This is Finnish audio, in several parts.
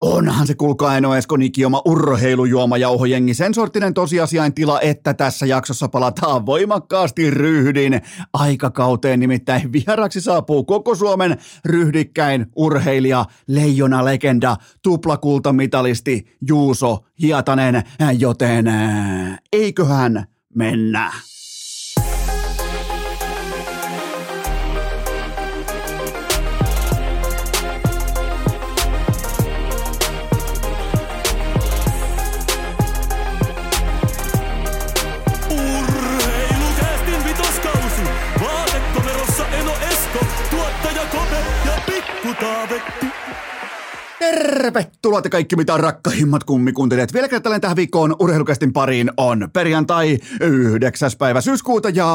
Onhan se kuulkaa Eno Esko urheilujuoma jauhojengi sen sorttinen tosiasiain tila, että tässä jaksossa palataan voimakkaasti ryhdin aikakauteen. Nimittäin vieraksi saapuu koko Suomen ryhdikkäin urheilija, leijona legenda, tuplakultamitalisti Juuso Hietanen, joten eiköhän mennä. Taavetti. Tervetuloa te kaikki mitä rakkahimmat kummikuuntelijat. Vielä kertalen tähän viikkoon urheilukästin pariin on perjantai 9. päivä syyskuuta ja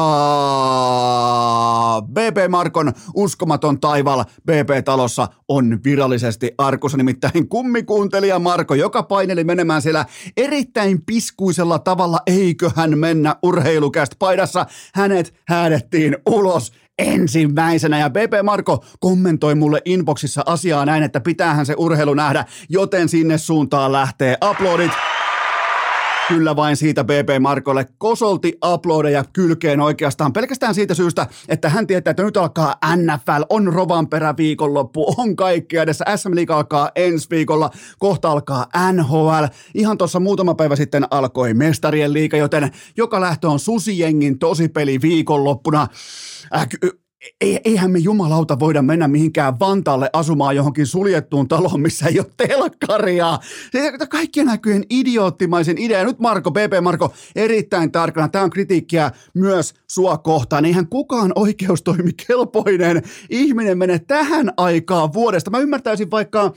BP Markon uskomaton taival BP-talossa on virallisesti arkussa. Nimittäin kummikuuntelija Marko, joka paineli menemään siellä erittäin piskuisella tavalla, eiköhän mennä urheilukäst paidassa. Hänet häädettiin ulos ensimmäisenä ja BP Marko kommentoi mulle inboxissa asiaa näin, että pitäähän se urheilu nähdä, joten sinne suuntaan lähtee uploadit. Kyllä vain siitä BP Markolle. Kosolti uploadeja kylkeen oikeastaan pelkästään siitä syystä, että hän tietää, että nyt alkaa NFL, on Rovanperä viikonloppu, on kaikkea edessä, SM Liiga alkaa ensi viikolla, kohta alkaa NHL, ihan tuossa muutama päivä sitten alkoi Mestarien liiga, joten joka lähtö on Susijengin tosipeli viikonloppuna. Äh, eihän me jumalauta voida mennä mihinkään Vantaalle asumaan johonkin suljettuun taloon, missä ei ole telkkaria. Kaikkien näköjen idioottimaisen idea. Nyt Marko, BP Marko, erittäin tarkana. Tämä on kritiikkiä myös sua kohtaan. Eihän kukaan oikeustoimikelpoinen ihminen mene tähän aikaan vuodesta. Mä ymmärtäisin vaikka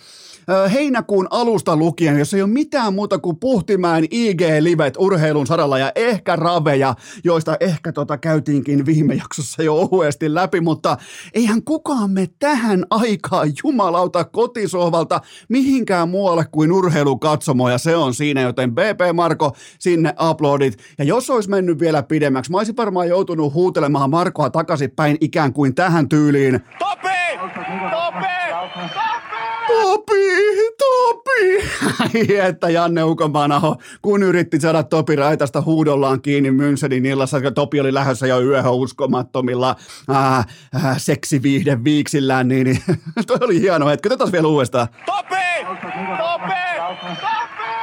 heinäkuun alusta lukien, jos ei ole mitään muuta kuin Puhtimäen IG-livet urheilun saralla ja ehkä raveja, joista ehkä tota käytiinkin viime jaksossa jo ohuesti läpi, mutta eihän kukaan me tähän aikaan jumalauta kotisohvalta mihinkään muualle kuin urheilukatsomo ja se on siinä, joten BP Marko sinne uploadit. Ja jos olisi mennyt vielä pidemmäksi, mä olisin varmaan joutunut huutelemaan Markoa takaisinpäin ikään kuin tähän tyyliin. Topi! Topi! Topi, Topi! Ai että Janne Ukomaanaho, kun yritti saada Topi Raitasta huudollaan kiinni Münchenin illassa, Topi oli lähdössä jo yöhön uskomattomilla ää, ää, seksiviihde viiksillään, niin, niin toi oli hieno hetki. Otetaan vielä uudestaan. Topi! Topi!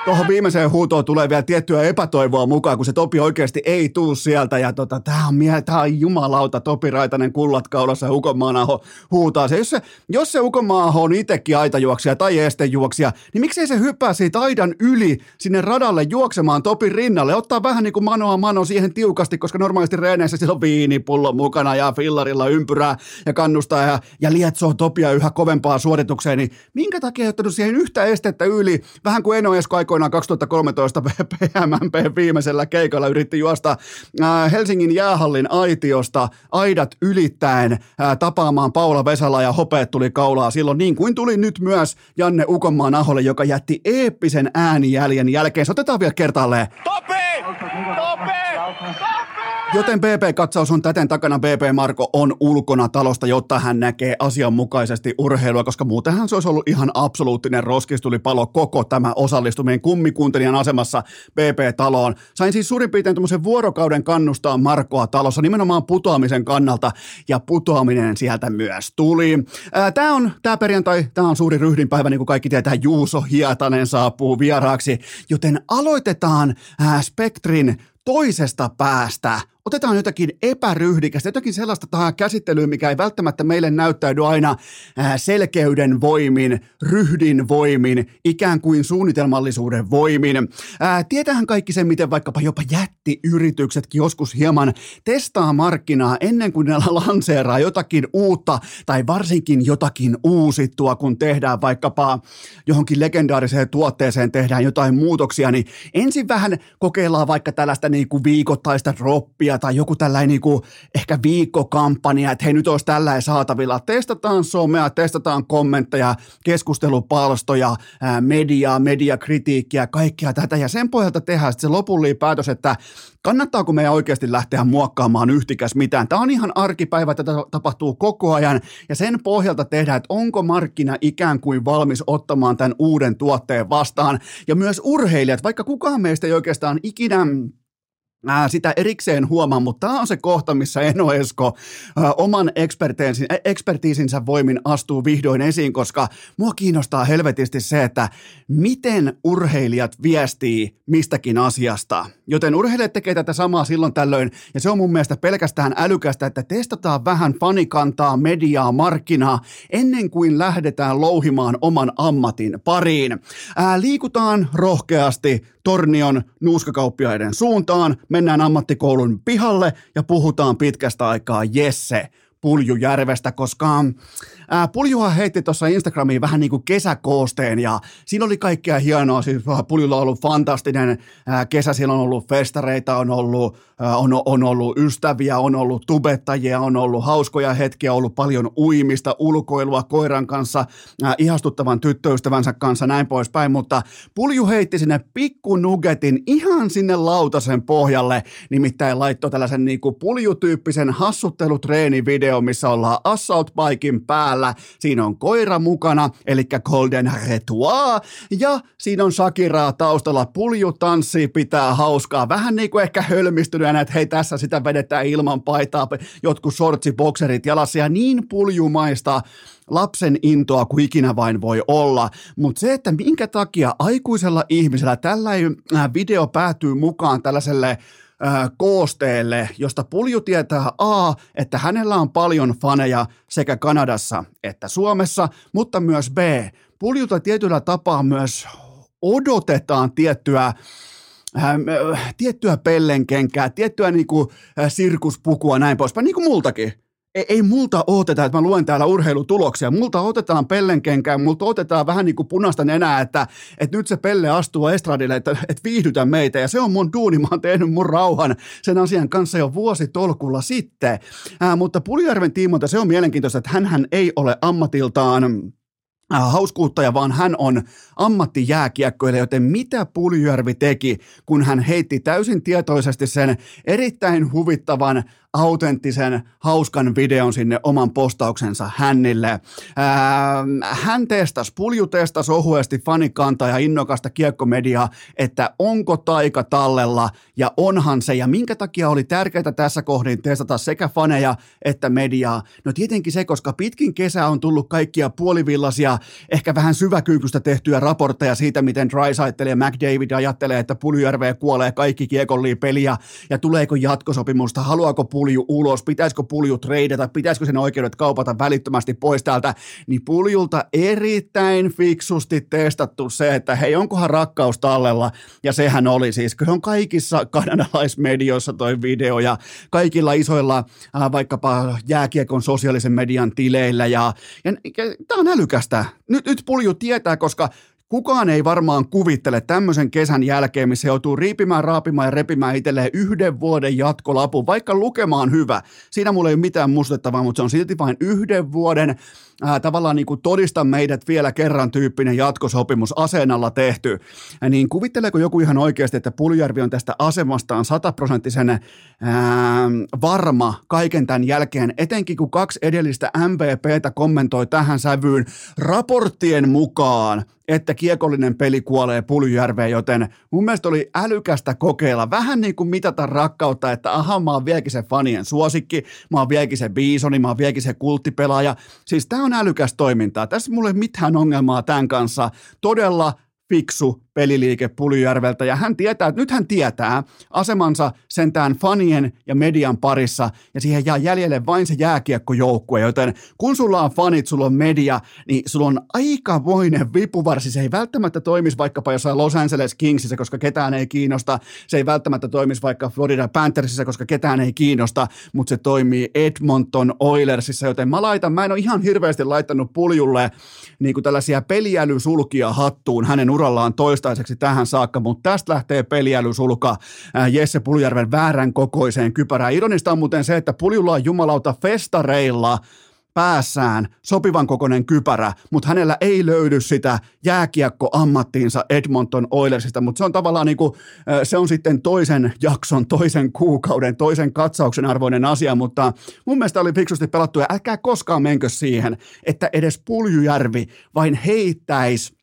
Tuohon viimeiseen huutoon tulee vielä tiettyä epätoivoa mukaan, kun se Topi oikeasti ei tuu sieltä. Ja tota, tää on, mie- tää on jumalauta, Topi Raitanen kullat kaulassa ja Ukonmaanaho huutaa se. Jos se, jos se Ukonmaanaho on itsekin aitajuoksija tai estejuoksija, niin miksei se hyppää siitä aidan yli sinne radalle juoksemaan Topin rinnalle. Ottaa vähän niin kuin manoa mano siihen tiukasti, koska normaalisti reeneissä sillä on viinipullo mukana ja fillarilla ympyrää ja kannustaa ja, ja lietsoo Topia yhä kovempaa suoritukseen. Niin minkä takia ei ottanut siihen yhtä estettä yli? Vähän kuin Eno Esko aikoinaan 2013 PMMP viimeisellä keikalla yritti juosta äh, Helsingin jäähallin aitiosta aidat ylittäen äh, tapaamaan Paula Vesala ja hopeet tuli kaulaa silloin, niin kuin tuli nyt myös Janne Ukonmaan Aholle, joka jätti eeppisen äänijäljen jälkeen. Se otetaan vielä kertaalleen. Topi! Joten BP-katsaus on täten takana. BP Marko on ulkona talosta, jotta hän näkee asianmukaisesti urheilua, koska muutenhan se olisi ollut ihan absoluuttinen roskistulipalo koko tämä osallistuminen kummikuuntelijan asemassa BP-taloon. Sain siis suurin piirtein tämmöisen vuorokauden kannustaa Markoa talossa nimenomaan putoamisen kannalta, ja putoaminen sieltä myös tuli. Tämä on tämä perjantai, tämä on suuri ryhdinpäivä, niin kuin kaikki tietää, Juuso Hietanen saapuu vieraaksi, joten aloitetaan ää, Spektrin toisesta päästä. Otetaan jotakin epäryhdikästä, jotakin sellaista tähän käsittelyyn, mikä ei välttämättä meille näyttäydy aina ää, selkeyden voimin, ryhdin voimin, ikään kuin suunnitelmallisuuden voimin. Ää, tietähän kaikki sen, miten vaikkapa jopa jättiyrityksetkin joskus hieman testaa markkinaa ennen kuin ne lanseeraa jotakin uutta tai varsinkin jotakin uusittua, kun tehdään vaikkapa johonkin legendaariseen tuotteeseen tehdään jotain muutoksia, niin ensin vähän kokeillaan vaikka tällaista niinku viikoittaista droppia tai joku tällainen niinku ehkä viikkokampanja, että hei nyt olisi tällainen saatavilla. Testataan somea, testataan kommentteja, keskustelupalstoja, mediaa, mediakritiikkiä, kaikkea tätä ja sen pohjalta tehdään se lopullinen päätös, että kannattaako meidän oikeasti lähteä muokkaamaan yhtikäs mitään. Tämä on ihan arkipäivä, tätä tapahtuu koko ajan ja sen pohjalta tehdään, että onko markkina ikään kuin valmis ottamaan tämän uuden tuotteen vastaan. Ja myös urheilijat, vaikka kukaan meistä ei oikeastaan ikinä Sitä erikseen huomaa, mutta tämä on se kohta, missä Eno Esko ää, oman ekspertiisinsä voimin astuu vihdoin esiin, koska mua kiinnostaa helvetisti se, että miten urheilijat viestii mistäkin asiasta. Joten urheilijat tekee tätä samaa silloin tällöin, ja se on mun mielestä pelkästään älykästä, että testataan vähän fanikantaa, mediaa, markkinaa, ennen kuin lähdetään louhimaan oman ammatin pariin. Ää, liikutaan rohkeasti Tornion nuuskakauppiaiden suuntaan, mennään ammattikoulun pihalle ja puhutaan pitkästä aikaa Jesse Puljujärvestä, koska ää, Puljuhan heitti tuossa Instagramiin vähän niin kuin kesäkoosteen ja siinä oli kaikkea hienoa. Siis Puljulla on ollut fantastinen ää, kesä, siellä on ollut festareita, on ollut, ää, on, on ollut ystäviä, on ollut tubettajia, on ollut hauskoja hetkiä, on ollut paljon uimista, ulkoilua koiran kanssa, ää, ihastuttavan tyttöystävänsä kanssa, näin poispäin, mutta Pulju heitti sinne pikku nugetin ihan sinne lautasen pohjalle, nimittäin laittoi tällaisen niin kuin puljutyyppisen hassuttelutreenivideo, missä ollaan assault bikein päällä. Siinä on koira mukana, eli Golden Retoire, ja siinä on Shakiraa taustalla. Pulju tanssii, pitää hauskaa. Vähän niin kuin ehkä hölmistyneenä, että hei tässä sitä vedetään ilman paitaa, jotkut sortsibokserit jalassa ja niin puljumaista lapsen intoa kuin ikinä vain voi olla, mutta se, että minkä takia aikuisella ihmisellä tällainen video päätyy mukaan tällaiselle koosteelle, josta Pulju tietää A, että hänellä on paljon faneja sekä Kanadassa että Suomessa, mutta myös B, Puljulta tietyllä tapaa myös odotetaan tiettyä tiettyä pellenkenkää, tiettyä niin kuin, sirkuspukua näin poispäin, niin kuin multakin ei, ei multa oteta, että mä luen täällä urheilutuloksia. Multa otetaan pellenkenkään, multa otetaan vähän niin kuin punaista nenää, että, että nyt se pelle astuu estradille, että, että viihdytä meitä. Ja se on mun duuni, mä oon tehnyt mun rauhan sen asian kanssa jo vuosi tolkulla sitten. Ää, mutta Puljärven tiimoilta se on mielenkiintoista, että hän ei ole ammatiltaan hauskuuttaja, vaan hän on ammattijääkiekkoilija, joten mitä Puljärvi teki, kun hän heitti täysin tietoisesti sen erittäin huvittavan autenttisen, hauskan videon sinne oman postauksensa hännille. Ää, hän testasi, Pulju testasi ohuesti fanikantaa ja innokasta kiekkomediaa, että onko taika tallella ja onhan se ja minkä takia oli tärkeää tässä kohdin testata sekä faneja että mediaa. No tietenkin se, koska pitkin kesää on tullut kaikkia puolivillaisia, ehkä vähän syväkyykystä tehtyjä raportteja siitä, miten Drysaitel ja McDavid ajattelee, että Puljujärveä kuolee kaikki kiekolliin peliä. Ja tuleeko jatkosopimusta, haluaako pulju ulos, pitäisikö pulju treidata, pitäisikö sen oikeudet kaupata välittömästi pois täältä, niin puljulta erittäin fiksusti testattu se, että hei, onkohan rakkaus tallella, ja sehän oli siis, se on kaikissa kanadalaismedioissa toi video, ja kaikilla isoilla äh, vaikkapa jääkiekon sosiaalisen median tileillä, ja, ja, ja tämä on älykästä. Nyt, nyt pulju tietää, koska Kukaan ei varmaan kuvittele tämmöisen kesän jälkeen, missä joutuu riipimään, raapimaan ja repimään itselleen yhden vuoden jatkolapun, vaikka lukemaan hyvä. Siinä mulla ei ole mitään mustettavaa, mutta se on silti vain yhden vuoden ää, tavallaan niin kuin todista meidät vielä kerran tyyppinen jatkosopimus aseenalla tehty, niin kuvitteleeko joku ihan oikeasti, että Puljärvi on tästä asemastaan sataprosenttisen varma kaiken tämän jälkeen, etenkin kun kaksi edellistä MVPtä kommentoi tähän sävyyn raporttien mukaan, että kiekollinen peli kuolee Puljärveen, joten mun mielestä oli älykästä kokeilla, vähän niin kuin mitata rakkautta, että aha, mä oon vieläkin se fanien suosikki, mä oon vieläkin se biisoni, mä oon vieläkin se kulttipelaaja. Siis tää on älykäs toimintaa. Tässä mulla ei mitään ongelmaa tämän kanssa. Todella fiksu peliliike Puljujärveltä. Ja hän tietää, että nyt hän tietää asemansa sentään fanien ja median parissa. Ja siihen jää jäljelle vain se jääkiekkojoukkue, joten kun sulla on fanit, sulla on media, niin sulla on aikamoinen vipuvarsi. Se ei välttämättä toimisi vaikkapa jossain Los Angeles Kingsissä, koska ketään ei kiinnosta. Se ei välttämättä toimisi vaikka Florida Panthersissa, koska ketään ei kiinnosta, mutta se toimii Edmonton Oilersissa, joten mä laitan, mä en ole ihan hirveästi laittanut puljulle niin kuin tällaisia peliälysulkia hattuun hänen urallaan toista toistaiseksi tähän saakka, mutta tästä lähtee peliälysulka Jesse Puljärven väärän kokoiseen kypärään. Ironista on muuten se, että Puljulla on jumalauta festareilla päässään sopivan kokoinen kypärä, mutta hänellä ei löydy sitä jääkiekko-ammattiinsa Edmonton Oilersista, mutta se on tavallaan niin kuin, se on sitten toisen jakson, toisen kuukauden, toisen katsauksen arvoinen asia, mutta mun mielestä oli fiksusti pelattu ja älkää koskaan menkö siihen, että edes Puljujärvi vain heittäisi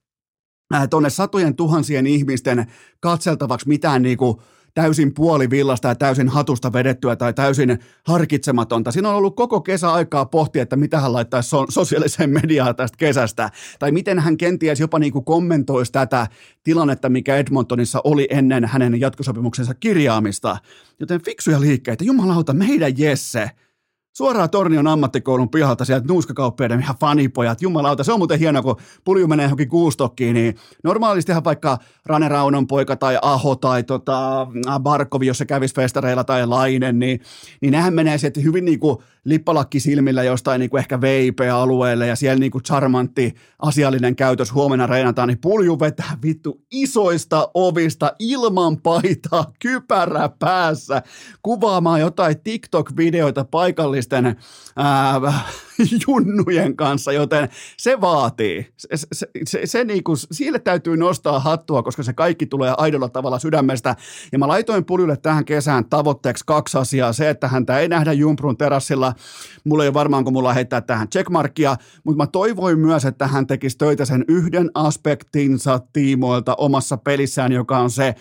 tuonne satojen tuhansien ihmisten katseltavaksi mitään niin kuin täysin puolivillasta ja täysin hatusta vedettyä tai täysin harkitsematonta. Siinä on ollut koko kesä aikaa pohtia, että mitä hän laittaisi so- sosiaaliseen mediaan tästä kesästä, tai miten hän kenties jopa niin kuin kommentoisi tätä tilannetta, mikä Edmontonissa oli ennen hänen jatkosopimuksensa kirjaamista. Joten fiksuja liikkeitä, jumalauta, meidän Jesse – Suoraan Tornion ammattikoulun pihalta sieltä nuuskakauppiaiden ihan fanipojat. Jumalauta, se on muuten hienoa, kun pulju menee johonkin kuustokkiin, niin normaalistihan vaikka Rane Raunon poika tai Aho tai tota, Barkovi, jos se kävisi festareilla tai Lainen, niin, niin nehän menee sieltä hyvin niin kuin lippalakki silmillä jostain niin kuin ehkä VIP-alueelle ja siellä niin kuin charmantti asiallinen käytös huomenna reinataan, niin pulju vetää vittu isoista ovista ilman paitaa, kypärä päässä, kuvaamaan jotain TikTok-videoita paikallisten ää, junnujen kanssa, joten se vaatii. Se, se, se, se niin kuin, sille täytyy nostaa hattua, koska se kaikki tulee aidolla tavalla sydämestä. Ja mä laitoin Puljulle tähän kesään tavoitteeksi kaksi asiaa. Se, että häntä ei nähdä Jumprun terassilla. Mulla ei ole varmaan, kun mulla heittää tähän checkmarkia, mutta mä toivoin myös, että hän tekisi töitä sen yhden aspektinsa tiimoilta omassa pelissään, joka on se,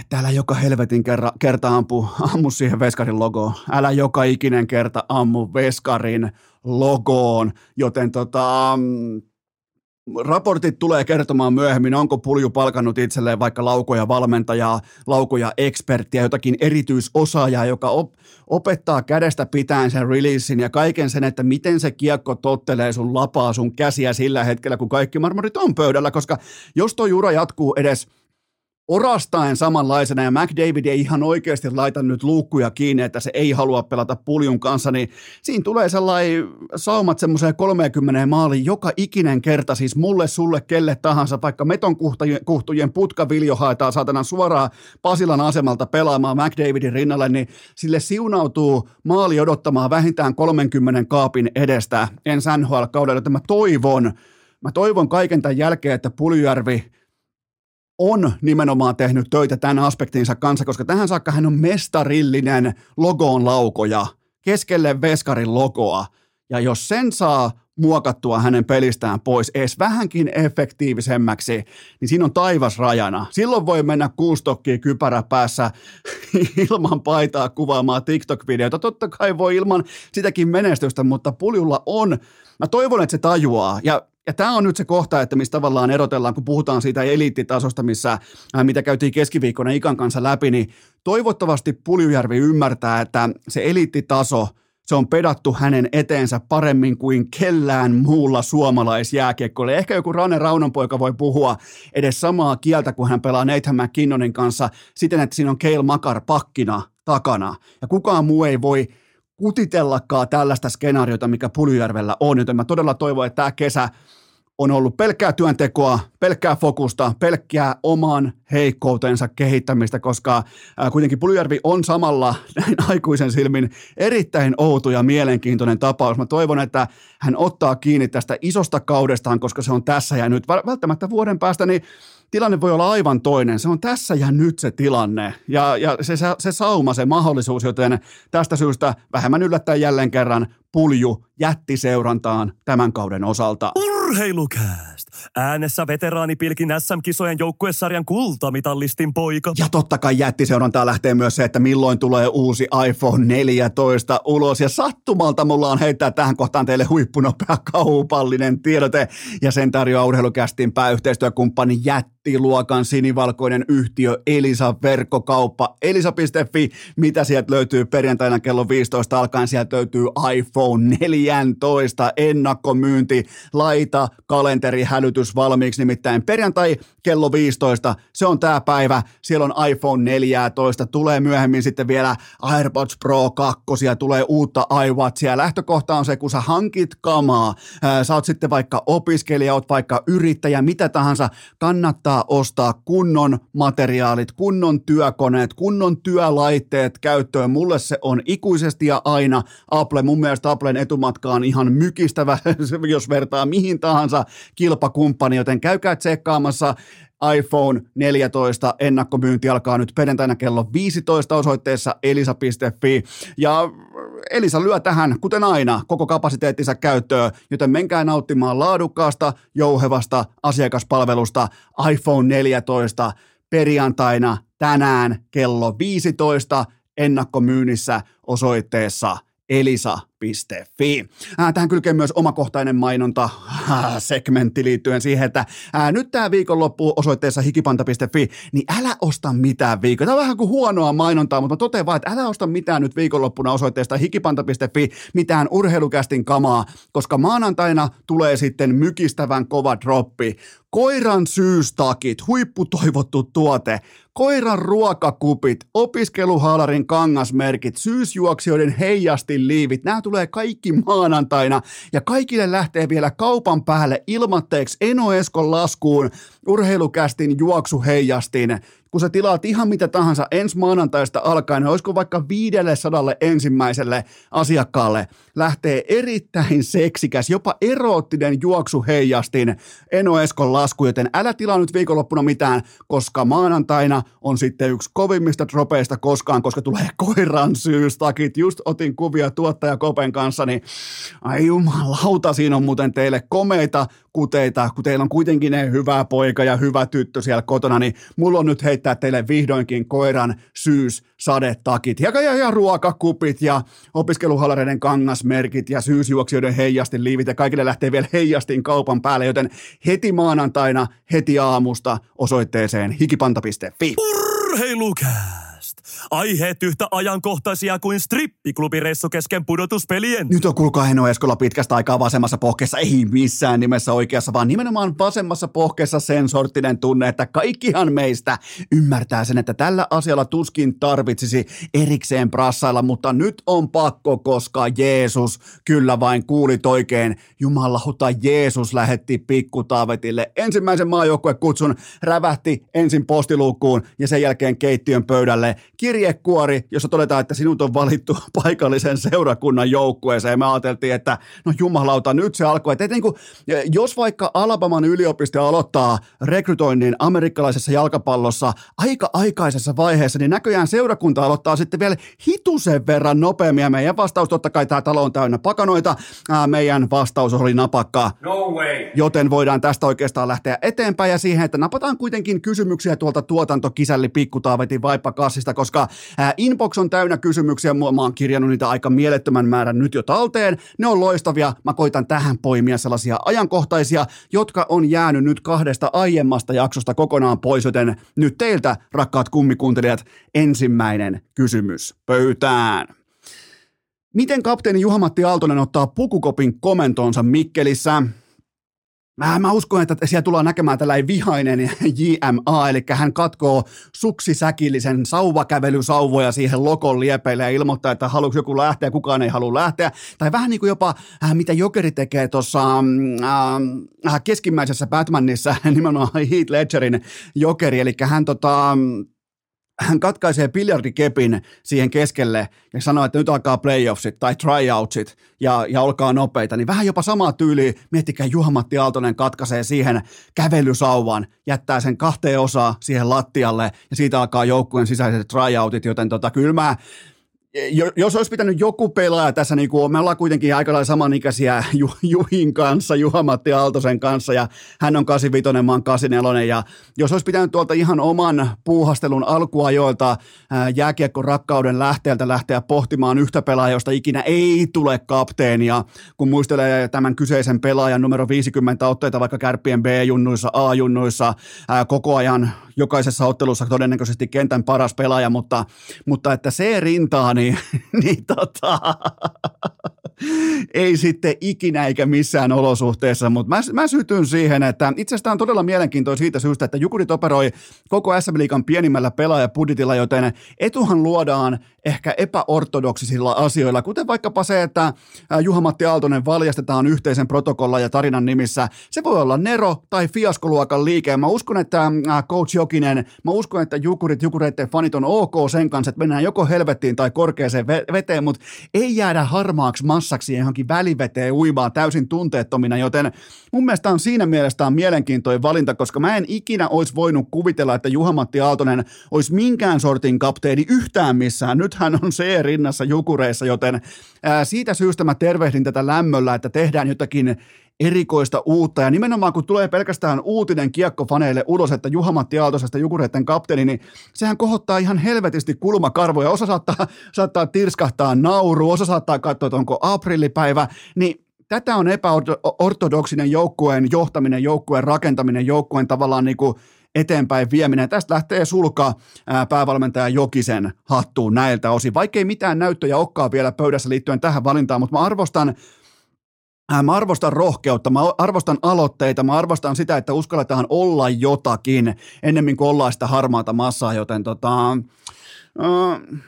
että älä joka helvetin kerra, kerta ampu, ammu siihen Veskarin logoon. Älä joka ikinen kerta ammu Veskarin logoon. Joten tota, mm, raportit tulee kertomaan myöhemmin, onko Pulju palkannut itselleen vaikka laukoja valmentajaa, laukoja eksperttiä, jotakin erityisosaajaa, joka op- opettaa kädestä pitäen sen releasein ja kaiken sen, että miten se kiekko tottelee sun lapaa, sun käsiä sillä hetkellä, kun kaikki marmorit on pöydällä, koska jos tuo jura jatkuu edes – orastaen samanlaisena ja McDavid ei ihan oikeasti laita nyt luukkuja kiinni, että se ei halua pelata puljun kanssa, niin siinä tulee sellainen saumat semmoiseen 30 maaliin joka ikinen kerta, siis mulle, sulle, kelle tahansa, vaikka meton kuhtujen putkaviljo haetaan saatana suoraan Pasilan asemalta pelaamaan McDavidin rinnalle, niin sille siunautuu maali odottamaan vähintään 30 kaapin edestä en NHL-kaudella, että mä toivon, mä toivon kaiken tämän jälkeen, että Puljujärvi on nimenomaan tehnyt töitä tämän aspektinsa kanssa, koska tähän saakka hän on mestarillinen logoon laukoja, keskelle Veskarin logoa. Ja jos sen saa muokattua hänen pelistään pois edes vähänkin efektiivisemmäksi, niin siinä on taivas rajana. Silloin voi mennä kuustokkiin kypärä päässä ilman paitaa kuvaamaan TikTok-videota. Totta kai voi ilman sitäkin menestystä, mutta puljulla on, mä toivon, että se tajuaa. Ja ja tämä on nyt se kohta, että mistä tavallaan erotellaan, kun puhutaan siitä eliittitasosta, missä, äh, mitä käytiin keskiviikkona Ikan kanssa läpi, niin toivottavasti Puljujärvi ymmärtää, että se eliittitaso, se on pedattu hänen eteensä paremmin kuin kellään muulla suomalaisjääkiekkoilla. Ehkä joku Rane Raunonpoika voi puhua edes samaa kieltä, kun hän pelaa Nathan McKinnonin kanssa siten, että siinä on Keil Makar pakkina takana. Ja kukaan muu ei voi kutitellakaan tällaista skenaariota, mikä Puljujärvellä on, joten mä todella toivon, että tämä kesä on ollut pelkkää työntekoa, pelkkää fokusta, pelkkää oman heikkoutensa kehittämistä, koska kuitenkin Puljujärvi on samalla näin aikuisen silmin erittäin outo ja mielenkiintoinen tapaus. Mä toivon, että hän ottaa kiinni tästä isosta kaudestaan, koska se on tässä ja nyt. Välttämättä vuoden päästä, niin tilanne voi olla aivan toinen. Se on tässä ja nyt se tilanne ja, ja se, se, se sauma, se mahdollisuus, joten tästä syystä vähemmän yllättäen jälleen kerran pulju jätti seurantaan tämän kauden osalta. Urheilukääst! Äänessä veteraanipilkin SM-kisojen joukkuesarjan kultamitallistin poika. Ja totta kai jättiseurantaa lähtee myös se, että milloin tulee uusi iPhone 14 ulos. Ja sattumalta mulla on heittää tähän kohtaan teille huippunopea kaupallinen tiedote. Ja sen tarjoaa urheilukästin pääyhteistyökumppani jättiluokan sinivalkoinen yhtiö Elisa verkkokauppa. Elisa.fi, mitä sieltä löytyy perjantaina kello 15 alkaen. Sieltä löytyy iPhone 14 ennakkomyynti. Laita kalenteri hälytys valmiiksi, nimittäin perjantai kello 15, se on tämä päivä, siellä on iPhone 14, tulee myöhemmin sitten vielä AirPods Pro 2, tulee uutta iWatchia, lähtökohta on se, kun sä hankit kamaa, sä oot sitten vaikka opiskelija, oot vaikka yrittäjä, mitä tahansa, kannattaa kannattaa ostaa kunnon materiaalit, kunnon työkoneet, kunnon työlaitteet käyttöön. Mulle se on ikuisesti ja aina Apple. Mun mielestä Applen etumatka on ihan mykistävä, jos vertaa mihin tahansa kilpakumppani, joten käykää tsekkaamassa iPhone 14 ennakkomyynti alkaa nyt perjantaina kello 15 osoitteessa elisa.fi. Ja Elisa lyö tähän, kuten aina, koko kapasiteettinsa käyttöön, joten menkää nauttimaan laadukkaasta, jouhevasta asiakaspalvelusta iPhone 14 perjantaina tänään kello 15 ennakkomyynnissä osoitteessa elisa.fi. Tähän kylkee myös omakohtainen mainonta segmentti liittyen siihen, että ää, nyt tämä viikonloppu osoitteessa hikipanta.fi, niin älä osta mitään viikkoa. Tämä on vähän kuin huonoa mainontaa, mutta mä totean vaan, että älä osta mitään nyt viikonloppuna osoitteesta hikipanta.fi, mitään urheilukästin kamaa, koska maanantaina tulee sitten mykistävän kova droppi. Koiran syystakit, huipputoivottu tuote, koiran ruokakupit, opiskeluhaalarin kangasmerkit, syysjuoksijoiden heijastin liivit, nämä tulee kaikki maanantaina ja kaikille lähtee vielä kaupan päälle ilmatteeksi Eno Eskon laskuun urheilukästin juoksuheijastin kun sä tilaat ihan mitä tahansa ensi maanantaista alkaen, niin olisiko vaikka 500 ensimmäiselle asiakkaalle lähtee erittäin seksikäs, jopa eroottinen juoksuheijastin Eno Eskon lasku, joten älä tilaa nyt viikonloppuna mitään, koska maanantaina on sitten yksi kovimmista tropeista koskaan, koska tulee koiran syystakit. Just otin kuvia tuottaja Kopen kanssa, niin ai jumalauta, siinä on muuten teille komeita kuteita, kun teillä on kuitenkin ne hyvä poika ja hyvä tyttö siellä kotona, niin mulla on nyt heittää teille vihdoinkin koiran syys sadetakit ja, ja, ja ruokakupit ja opiskeluhalareiden kangasmerkit ja syysjuoksijoiden heijastin liivit ja kaikille lähtee vielä heijastin kaupan päälle, joten heti maanantaina, heti aamusta osoitteeseen hikipanta.fi. Urheilukää! Aiheet yhtä ajankohtaisia kuin strippiklubireissu kesken pudotuspelien. Nyt on kuulkaa Heno Eskola pitkästä aikaa vasemmassa pohkeessa, ei missään nimessä oikeassa, vaan nimenomaan vasemmassa pohkeessa sen sorttinen tunne, että kaikkihan meistä ymmärtää sen, että tällä asialla tuskin tarvitsisi erikseen prassailla, mutta nyt on pakko, koska Jeesus kyllä vain kuulit oikein. Jumalauta Jeesus lähetti pikkutaavetille ensimmäisen kutsun, rävähti ensin postiluukkuun ja sen jälkeen keittiön pöydälle kirjekuori, jossa todetaan, että sinut on valittu paikallisen seurakunnan joukkueeseen. Me ajateltiin, että no jumalauta, nyt se alkoi. Että niin kuin, jos vaikka Alabaman yliopisto aloittaa rekrytoinnin amerikkalaisessa jalkapallossa aika aikaisessa vaiheessa, niin näköjään seurakunta aloittaa sitten vielä hitusen verran nopeammin. Ja meidän vastaus, totta kai tämä talo on täynnä pakanoita, ää, meidän vastaus oli napakka. No way. Joten voidaan tästä oikeastaan lähteä eteenpäin ja siihen, että napataan kuitenkin kysymyksiä tuolta tuotantokisälli pikkutaavetin vaippakassista, koska koska ää, inbox on täynnä kysymyksiä, mä oon kirjannut niitä aika mielettömän määrän nyt jo talteen, ne on loistavia, mä koitan tähän poimia sellaisia ajankohtaisia, jotka on jäänyt nyt kahdesta aiemmasta jaksosta kokonaan pois, joten nyt teiltä, rakkaat kummikuuntelijat, ensimmäinen kysymys pöytään. Miten kapteeni Juha-Matti Aaltonen ottaa pukukopin komentonsa Mikkelissä? Mä, mä uskon, että siellä tullaan näkemään tällainen vihainen JMA, eli hän katkoo suksisäkillisen sauvakävelysauvoja siihen lokon liepeille ja ilmoittaa, että haluatko joku lähteä, kukaan ei halua lähteä. Tai vähän niin kuin jopa, äh, mitä Jokeri tekee tuossa mm, äh, äh, keskimmäisessä Batmanissa, nimenomaan Heath Ledgerin Jokeri, eli hän tota, hän katkaisee biljardikepin siihen keskelle ja sanoo, että nyt alkaa playoffsit tai tryoutsit ja, ja olkaa nopeita, niin vähän jopa samaa tyyliä, miettikää Juha-Matti Aaltonen katkaisee siihen kävelysauvan, jättää sen kahteen osaa siihen lattialle ja siitä alkaa joukkueen sisäiset tryoutit, joten tota, kyllä mä, jos olisi pitänyt joku pelaaja tässä, niin kuin me ollaan kuitenkin aika lailla samanikäisiä Juhin kanssa, Juha-Matti Aaltosen kanssa, ja hän on 85, mä oon 84, ja jos olisi pitänyt tuolta ihan oman puuhastelun alkuajoilta jääkiekko rakkauden lähteeltä lähteä pohtimaan yhtä pelaajaa, josta ikinä ei tule kapteenia, kun muistelee tämän kyseisen pelaajan numero 50 otteita vaikka kärppien B-junnuissa, A-junnuissa, koko ajan jokaisessa ottelussa todennäköisesti kentän paras pelaaja, mutta, mutta että se rintaa, niin, niin tota, ei sitten ikinä eikä missään olosuhteessa, mutta mä, mä sytyn siihen, että itse asiassa on todella mielenkiintoista siitä syystä, että Jukurit operoi koko SM Liikan pienimmällä pelaajapuditilla, joten etuhan luodaan ehkä epäortodoksisilla asioilla, kuten vaikkapa se, että Juha-Matti Aaltonen valjastetaan yhteisen protokollan ja tarinan nimissä. Se voi olla Nero tai fiaskoluokan liike. Mä uskon, että coach Jokinen, mä uskon, että Jukurit, Jukureiden fanit on ok sen kanssa, että mennään joko helvettiin tai korkeaseen veteen, mutta ei jäädä harmaaksi massaksi johonkin väliveteen uimaan täysin tunteettomina, joten mun mielestä on siinä mielessä on mielenkiintoinen valinta, koska mä en ikinä olisi voinut kuvitella, että Juha-Matti Aaltonen olisi minkään sortin kapteeni yhtään missään. Nyt hän on C-rinnassa Jukureissa, joten ää, siitä syystä mä tervehdin tätä lämmöllä, että tehdään jotakin erikoista uutta. Ja nimenomaan kun tulee pelkästään uutinen kiekkofaneille ulos, että Juha-Matti Aaltosesta Jukureiden kapteeni, niin sehän kohottaa ihan helvetisti kulmakarvoja. Osa saattaa, saattaa tirskahtaa nauru, osa saattaa katsoa, että onko aprillipäivä, niin tätä on epäortodoksinen joukkueen johtaminen, joukkueen rakentaminen, joukkueen tavallaan niin kuin eteenpäin vieminen. Tästä lähtee sulka päävalmentaja Jokisen hattuun näiltä osin, vaikkei mitään näyttöjä olekaan vielä pöydässä liittyen tähän valintaan, mutta mä arvostan Mä arvostan rohkeutta, mä arvostan aloitteita, mä arvostan sitä, että uskalletaan olla jotakin ennemmin kuin ollaan sitä harmaata massaa, joten tota, uh,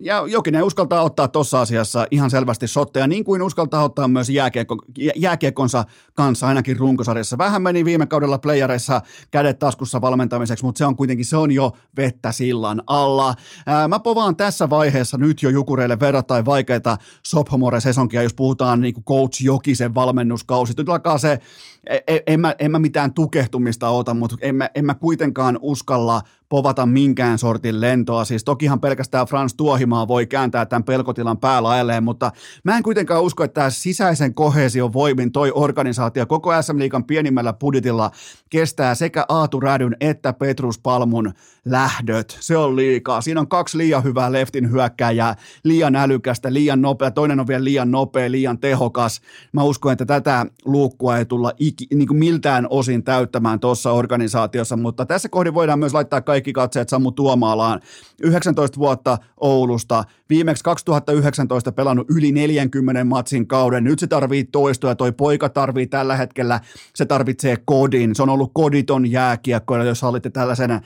ja Jokinen uskaltaa ottaa tuossa asiassa ihan selvästi sotteja, niin kuin uskaltaa ottaa myös jääkiekko, jääkiekkonsa kanssa ainakin runkosarjassa. Vähän meni viime kaudella playareissa kädet taskussa valmentamiseksi, mutta se on kuitenkin, se on jo vettä sillan alla. Ää, mä povaan tässä vaiheessa nyt jo Jukureille verrattain vaikeita sophomore-sesonkia, jos puhutaan niin kuin coach Jokisen valmennuskausi. Nyt alkaa se, en, e, en, mä, en mä mitään tukehtumista ota, mutta en mä, en mä kuitenkaan uskalla povata minkään sortin lentoa. Siis tokihan pelkästään Frans Tuohimaa voi kääntää tämän pelkotilan päälaelleen, mutta mä en kuitenkaan usko, että tämä sisäisen kohesion voimin toi organisaatio koko SM Liikan pienimmällä budjetilla kestää sekä Aatu Rädyn että Petrus Palmun lähdöt. Se on liikaa. Siinä on kaksi liian hyvää leftin hyökkääjää, liian älykästä, liian nopea, toinen on vielä liian nopea, liian tehokas. Mä uskon, että tätä luukkua ei tulla iki, niin kuin miltään osin täyttämään tuossa organisaatiossa, mutta tässä kohdin voidaan myös laittaa kaikki katseet Sammu Tuomaalaan. 19 vuotta Oulusta, viimeksi 2019 pelannut yli 40 matsin kauden, nyt se tarvii toistoja, toi poika tarvii tällä hetkellä, se tarvitsee kodin, se on ollut koditon jääkiekko, jos olitte tällaisen ää,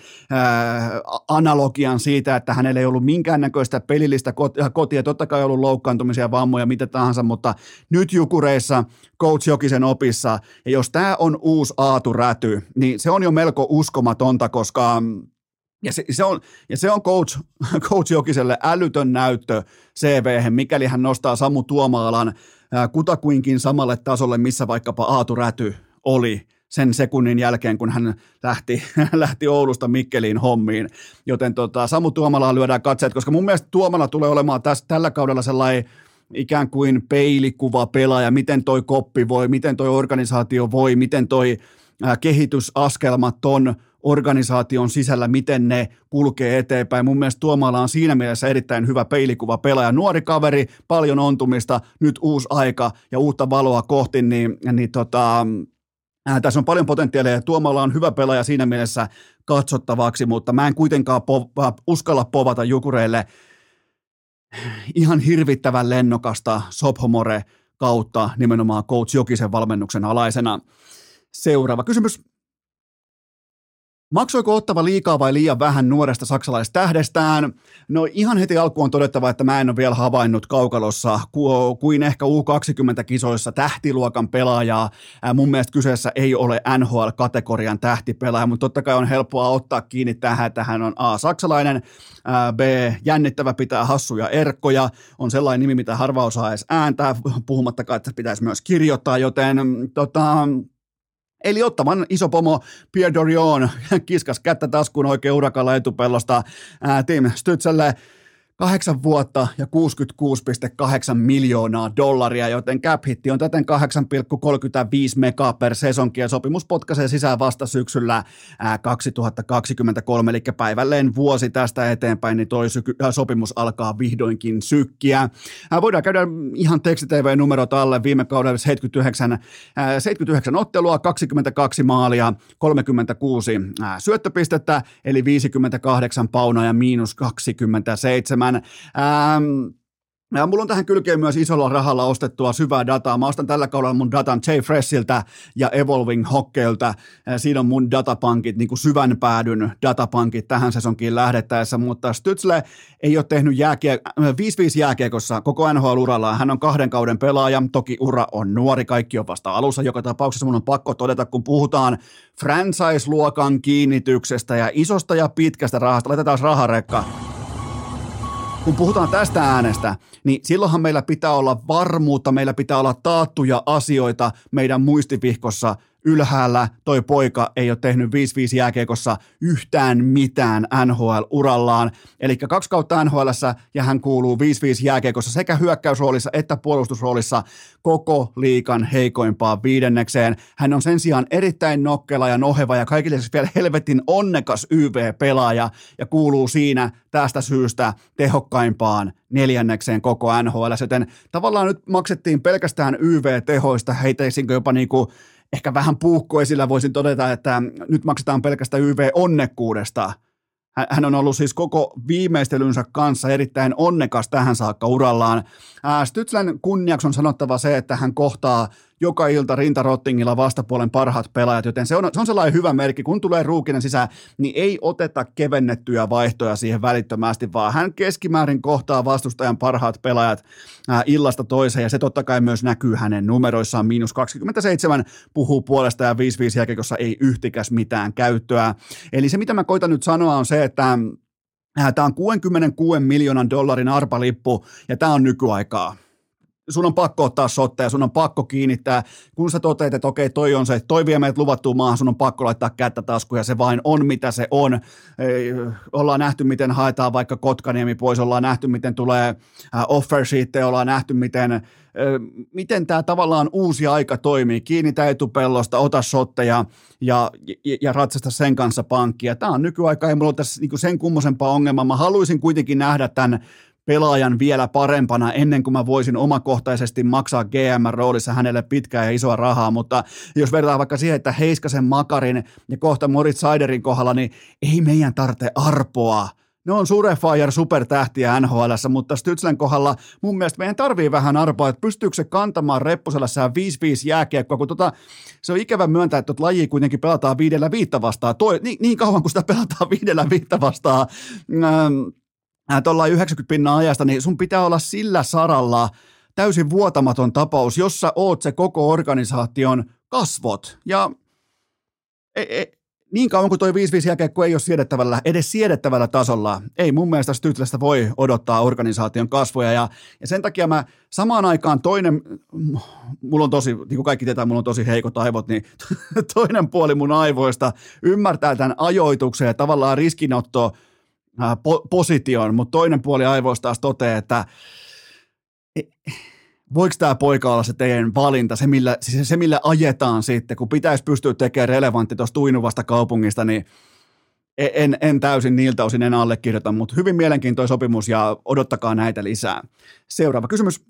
analogian siitä, että hänellä ei ollut minkäännäköistä pelillistä kotia, totta kai ollut loukkaantumisia, vammoja, mitä tahansa, mutta nyt Jukureissa Coach Jokisen opissa, ja jos tämä on uusi Aatu Räty, niin se on jo melko uskomatonta, koska ja se, se, on, ja se on coach, coach Jokiselle älytön näyttö CV, mikäli hän nostaa Samu Tuomaalan kutakuinkin samalle tasolle, missä vaikkapa Aatu Räty oli sen sekunnin jälkeen, kun hän lähti, lähti Oulusta Mikkeliin hommiin. Joten tota, Samu Tuomalaa lyödään katseet, koska mun mielestä Tuomala tulee olemaan tässä, tällä kaudella sellainen ikään kuin peilikuva pelaaja, miten toi koppi voi, miten toi organisaatio voi, miten toi kehitysaskelmat on organisaation sisällä, miten ne kulkee eteenpäin. Mun mielestä Tuomala on siinä mielessä erittäin hyvä peilikuva pelaaja. Nuori kaveri, paljon ontumista, nyt uusi aika ja uutta valoa kohti, niin, niin tota, Äh, tässä on paljon potentiaalia ja Tuomalla on hyvä pelaaja siinä mielessä katsottavaksi, mutta mä en kuitenkaan po- äh, uskalla povata Jukureille ihan hirvittävän lennokasta Sophomore kautta nimenomaan Coach Jokisen valmennuksen alaisena. Seuraava kysymys. Maksoiko ottava liikaa vai liian vähän nuoresta saksalaistähdestään? No ihan heti alkuun on todettava, että mä en ole vielä havainnut kaukalossa kuin ehkä U20-kisoissa tähtiluokan pelaajaa. Mun mielestä kyseessä ei ole NHL-kategorian tähtipelaaja, mutta totta kai on helppoa ottaa kiinni tähän, että hän on A. saksalainen, B. jännittävä pitää hassuja erkkoja, on sellainen nimi, mitä harva osaa edes ääntää, puhumattakaan, että pitäisi myös kirjoittaa, joten tota, Eli ottavan iso pomo Pierre Dorion kiskas kättä taskuun oikein urakalla etupellosta ää, Tim Stützelle kahdeksan vuotta ja 66,8 miljoonaa dollaria, joten cap hitti on täten 8,35 mega per sesonki ja sopimus potkaisee sisään vasta syksyllä 2023, eli päivälleen vuosi tästä eteenpäin, niin toi sopimus alkaa vihdoinkin sykkiä. Voidaan käydä ihan tekstitv-numerot alle. Viime kaudella 79, 79 ottelua, 22 maalia, 36 syöttöpistettä, eli 58 paunaa ja miinus 27 Ähm, ja mulla on tähän kylkeen myös isolla rahalla ostettua syvää dataa. Mä ostan tällä kaudella mun datan J Freshiltä ja Evolving Hokkeilta. Siinä on mun datapankit, niin kuin syvän päädyn datapankit tähän sesonkiin lähdettäessä, mutta Stützle ei ole tehnyt jääkie- 5-5 jääkiekossa koko NHL-urallaan. Hän on kahden kauden pelaaja, toki ura on nuori, kaikki on vasta alussa. Joka tapauksessa mun on pakko todeta, kun puhutaan franchise-luokan kiinnityksestä ja isosta ja pitkästä rahasta, laitetaan raharekka kun puhutaan tästä äänestä, niin silloinhan meillä pitää olla varmuutta, meillä pitää olla taattuja asioita meidän muistivihkossa – ylhäällä toi poika ei ole tehnyt 5-5 jääkiekossa yhtään mitään NHL-urallaan. Eli kaksi kautta nhl ja hän kuuluu 5-5 jääkiekossa sekä hyökkäysroolissa että puolustusroolissa koko liikan heikoimpaan viidennekseen. Hän on sen sijaan erittäin nokkela ja noheva ja kaikille vielä helvetin onnekas YV-pelaaja ja kuuluu siinä tästä syystä tehokkaimpaan neljännekseen koko NHL, joten tavallaan nyt maksettiin pelkästään YV-tehoista, heiteisikö jopa niinku ehkä vähän puukkoisilla voisin todeta, että nyt maksetaan pelkästään YV-onnekkuudesta. Hän on ollut siis koko viimeistelynsä kanssa erittäin onnekas tähän saakka urallaan. Stützlän kunniaksi on sanottava se, että hän kohtaa joka ilta rintarottingilla vastapuolen parhaat pelaajat, joten se on, se on sellainen hyvä merkki, kun tulee ruukinen sisään, niin ei oteta kevennettyjä vaihtoja siihen välittömästi, vaan hän keskimäärin kohtaa vastustajan parhaat pelaajat ää, illasta toiseen, ja se totta kai myös näkyy hänen numeroissaan, miinus 27 puhuu puolesta ja 5-5 jälkeen, ei yhtikäs mitään käyttöä. Eli se, mitä mä koitan nyt sanoa, on se, että Tämä on 66 miljoonan dollarin arpalippu ja tämä on nykyaikaa sun on pakko ottaa sotteja, sun on pakko kiinnittää, kun sä toteat, että okei, toi on se, toi vie meidät luvattuun maahan, sun on pakko laittaa kättä taskuun ja se vain on mitä se on. Ei, ollaan nähty, miten haetaan vaikka Kotkaniemi pois, ollaan nähty, miten tulee äh, offer sheet, ollaan nähty, miten, äh, miten tämä tavallaan uusi aika toimii. Kiinnitä etupellosta, ota sotteja ja, ja, ja ratsasta sen kanssa pankkia. Tämä on nykyaika, ei mulla ole tässä niinku sen kummosempaa ongelmaa. Mä haluaisin kuitenkin nähdä tämän pelaajan vielä parempana ennen kuin mä voisin omakohtaisesti maksaa GM-roolissa hänelle pitkää ja isoa rahaa, mutta jos verrataan vaikka siihen, että Heiskasen Makarin ja kohta Moritz Seiderin kohdalla, niin ei meidän tarvitse arpoa. Ne on Surefire supertähtiä nhl mutta Stützlen kohdalla mun mielestä meidän tarvii vähän arpoa, että pystyykö se kantamaan reppuselässään 5-5 jääkiekkoa, kun tota, se on ikävä myöntää, että laji kuitenkin pelataan viidellä viittä vastaan. Toi, niin, niin kauan kuin sitä pelataan viidellä viittä vastaan, ähm, tuolla 90 pinnan ajasta, niin sun pitää olla sillä saralla täysin vuotamaton tapaus, jossa oot se koko organisaation kasvot. Ja e, e, niin kauan kuin toi 5-5 jälkeen, kun ei ole siedettävällä, edes siedettävällä tasolla, ei mun mielestä Stytlästä voi odottaa organisaation kasvoja. Ja, ja sen takia mä samaan aikaan toinen, mulla on tosi, niin kuin kaikki tietää, mulla on tosi heikot aivot, niin toinen puoli mun aivoista ymmärtää tämän ajoituksen ja tavallaan riskinotto po- position, mutta toinen puoli aivoista taas toteaa, että e, voiko tämä poika olla se teidän valinta, se millä, siis se millä ajetaan sitten, kun pitäisi pystyä tekemään relevantti tuosta tuinuvasta kaupungista, niin e, en, en täysin niiltä osin en allekirjoita, mutta hyvin mielenkiintoinen sopimus ja odottakaa näitä lisää. Seuraava kysymys.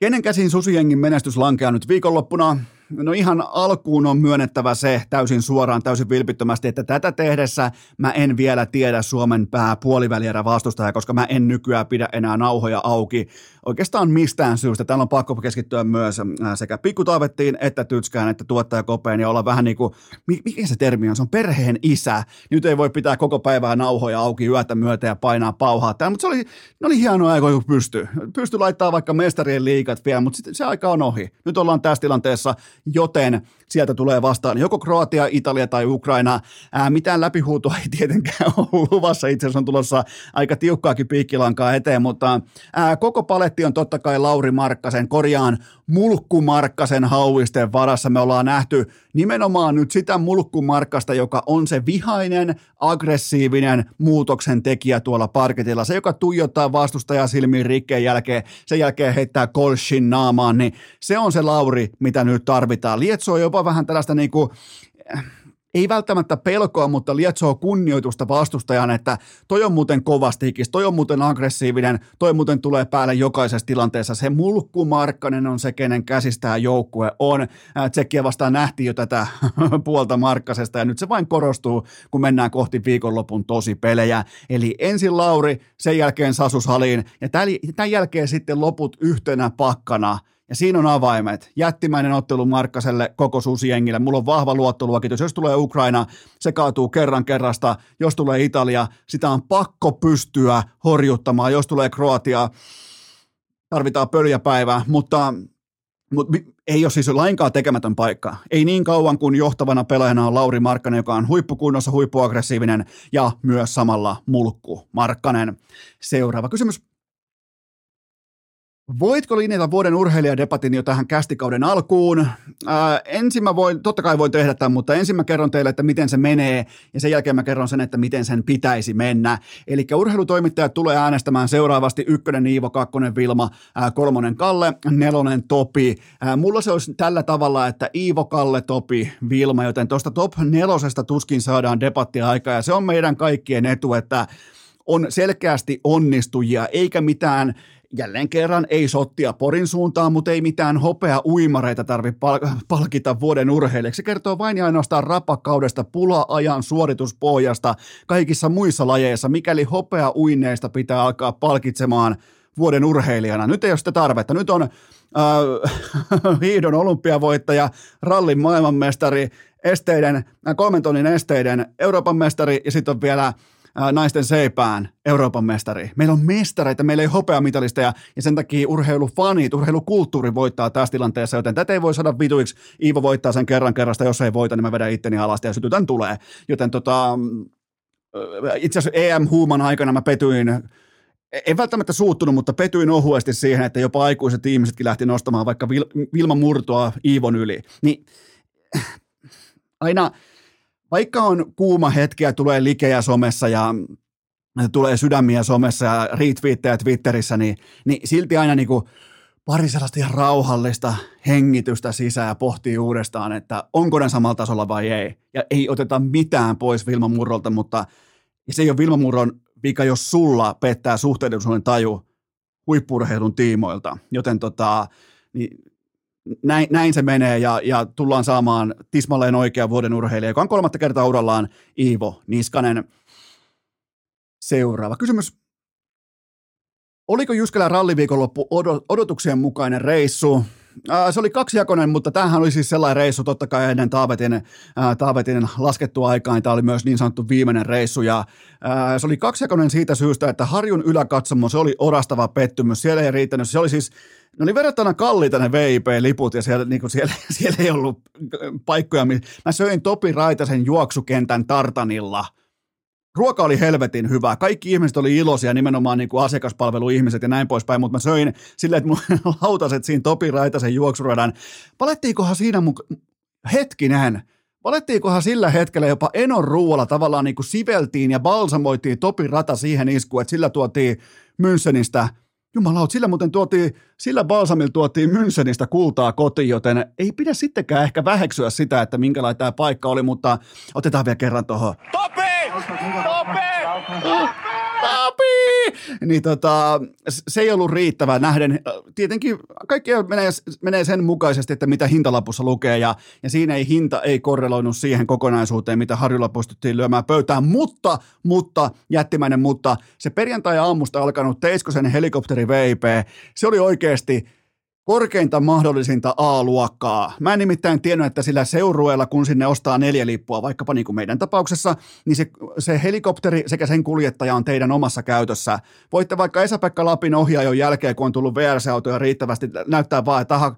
Kenen käsin susijengin menestys lankeaa nyt viikonloppuna? No ihan alkuun on myönnettävä se täysin suoraan, täysin vilpittömästi, että tätä tehdessä mä en vielä tiedä Suomen pää puolivälierä vastustaja, koska mä en nykyään pidä enää nauhoja auki oikeastaan mistään syystä. Täällä on pakko keskittyä myös äh, sekä pikkutaavettiin että tytskään että tuottajakopeen ja olla vähän niin kuin, mikä se termi on, se on perheen isä. Nyt ei voi pitää koko päivää nauhoja auki yötä myötä ja painaa pauhaa täällä, mutta se oli, ne oli hienoa aika, kun pysty. Pysty laittaa vaikka mestarien liikat vielä, mutta se aika on ohi. Nyt ollaan tässä tilanteessa, joten sieltä tulee vastaan joko Kroatia, Italia tai Ukraina. Ää, mitään läpihuutoa ei tietenkään ole luvassa, itse asiassa on tulossa aika tiukkaakin piikkilankaa eteen, mutta ää, koko paletti on totta kai Lauri Markkasen, korjaan mulkkumarkkasen hauisten varassa. Me ollaan nähty nimenomaan nyt sitä mulkkumarkkasta, joka on se vihainen, aggressiivinen muutoksen tekijä tuolla parketilla. Se, joka tuijottaa vastustajaa silmiin rikkeen jälkeen, sen jälkeen heittää kolshin naamaan, niin se on se Lauri, mitä nyt tarvitaan. Lietsoo jopa vähän tällaista niin kuin, ei välttämättä pelkoa, mutta lietsoo kunnioitusta vastustajan, että toi on muuten kovastikis, toi on muuten aggressiivinen, toi muuten tulee päälle jokaisessa tilanteessa. Se mulkku Markkanen on se, kenen käsistään joukkue on. Tsekkiä vastaan nähtiin jo tätä puolta Markkasesta ja nyt se vain korostuu, kun mennään kohti viikonlopun tosi pelejä. Eli ensin Lauri, sen jälkeen Sasu Saliin ja tämän jälkeen sitten loput yhtenä pakkana – ja siinä on avaimet. Jättimäinen ottelu Markkaselle koko susijengille. Mulla on vahva luottoluokitus. Jos tulee Ukraina, se kaatuu kerran kerrasta. Jos tulee Italia, sitä on pakko pystyä horjuttamaan. Jos tulee Kroatia, tarvitaan pöljäpäivää. Mutta mutta ei ole siis lainkaan tekemätön paikka. Ei niin kauan kuin johtavana pelaajana on Lauri Markkanen, joka on huippukunnossa, huippuaggressiivinen ja myös samalla mulkku Markkanen. Seuraava kysymys. Voitko linjata vuoden urheilijadebatin jo tähän kästikauden alkuun? Ää, ensin mä voin, totta kai voin tehdä tämän, mutta ensin mä kerron teille, että miten se menee, ja sen jälkeen mä kerron sen, että miten sen pitäisi mennä. Eli urheilutoimittajat tulee äänestämään seuraavasti ykkönen Iivo, kakkonen Vilma, ää, kolmonen Kalle, nelonen Topi. Ää, mulla se olisi tällä tavalla, että Iivo, Kalle, Topi, Vilma, joten tuosta top nelosesta tuskin saadaan debattia aikaa, ja se on meidän kaikkien etu, että on selkeästi onnistujia, eikä mitään jälleen kerran ei sottia Porin suuntaan, mutta ei mitään hopea uimareita tarvitse pal- palkita vuoden urheilijaksi. Se kertoo vain ja ainoastaan rapakaudesta, pula-ajan suorituspohjasta kaikissa muissa lajeissa, mikäli hopea uineista pitää alkaa palkitsemaan vuoden urheilijana. Nyt ei ole sitä tarvetta. Nyt on äh, hiidon olympiavoittaja, rallin maailmanmestari, esteiden, äh, kolmen tonnin esteiden Euroopan mestari ja sitten on vielä naisten seipään Euroopan mestari. Meillä on mestareita, meillä ei hopeamitalisteja ja sen takia urheilufanit, urheilukulttuuri voittaa tässä tilanteessa, joten tätä ei voi saada vituiksi. Iivo voittaa sen kerran kerrasta, jos ei voita, niin mä vedän itteni alasta ja sytytän tulee. Joten tota, itse asiassa EM-huuman aikana mä petyin en välttämättä suuttunut, mutta petyin ohuesti siihen, että jopa aikuiset ihmisetkin lähti nostamaan vaikka Vilma Murtoa Iivon yli. Niin aina vaikka on kuuma hetki ja tulee likejä somessa ja tulee sydämiä somessa ja retweettejä Twitterissä, niin, niin silti aina niin kuin pari sellaista ihan rauhallista hengitystä sisään ja pohtii uudestaan, että onko ne samalla tasolla vai ei. Ja ei oteta mitään pois Vilma Murrolta, mutta se ei ole Vilma Murron vika, jos sulla pettää suhteellisuuden taju huippurheilun tiimoilta. Joten tota, niin näin, näin se menee ja, ja tullaan saamaan tismalleen oikea vuoden urheilija, joka on kolmatta kertaa urallaan Iivo Niskanen. Seuraava kysymys. Oliko Jyskelän ralliviikonloppu odotuksien mukainen reissu? se oli kaksijakoinen, mutta tämähän oli siis sellainen reissu totta kai ennen Taavetin, Taavetin laskettua aikaa. Tämä oli myös niin sanottu viimeinen reissu ja se oli kaksijakoinen siitä syystä, että Harjun yläkatsomo, se oli orastava pettymys. Siellä ei riittänyt. Se oli siis ne oli verrattuna kalliita ne VIP-liput ja siellä, niin siellä, siellä ei ollut paikkoja. Mä söin Topi Raitasen juoksukentän tartanilla. Ruoka oli helvetin hyvä. Kaikki ihmiset oli iloisia, nimenomaan niin kuin asiakaspalveluihmiset ja näin poispäin, mutta mä söin silleen, että mun lautaset siinä Topi Raitasen juoksuradan. Palettiinkohan siinä mun... Hetkinen, Valettiinkohan sillä hetkellä jopa Enon ruualla tavallaan niin kuin siveltiin ja balsamoitiin Topi rata siihen iskuun, että sillä tuotiin Münchenistä – Jumalaut, sillä muuten tuotiin, sillä balsamilla tuotiin Münchenistä kultaa kotiin, joten ei pidä sittenkään ehkä väheksyä sitä, että minkälainen tämä paikka oli, mutta otetaan vielä kerran tuohon. Topi! Topi! Topi! Niin tota, se ei ollut riittävä nähden. Tietenkin kaikki menee, menee sen mukaisesti, että mitä hintalapussa lukee, ja, ja siinä ei hinta ei korreloinut siihen kokonaisuuteen, mitä Harjulla pystyttiin lyömään pöytään, mutta, mutta, jättimäinen mutta, se perjantai-aamusta alkanut Teiskosen helikopteri VIP, se oli oikeasti korkeinta mahdollisinta A-luokkaa. Mä en nimittäin tiennyt, että sillä seurueella, kun sinne ostaa neljä lippua, vaikkapa niin kuin meidän tapauksessa, niin se, se helikopteri sekä sen kuljettaja on teidän omassa käytössä. Voitte vaikka Esa-Pekka Lapin ohjaajon jälkeen, kun on tullut VRC-autoja riittävästi, näyttää vaan, että aha,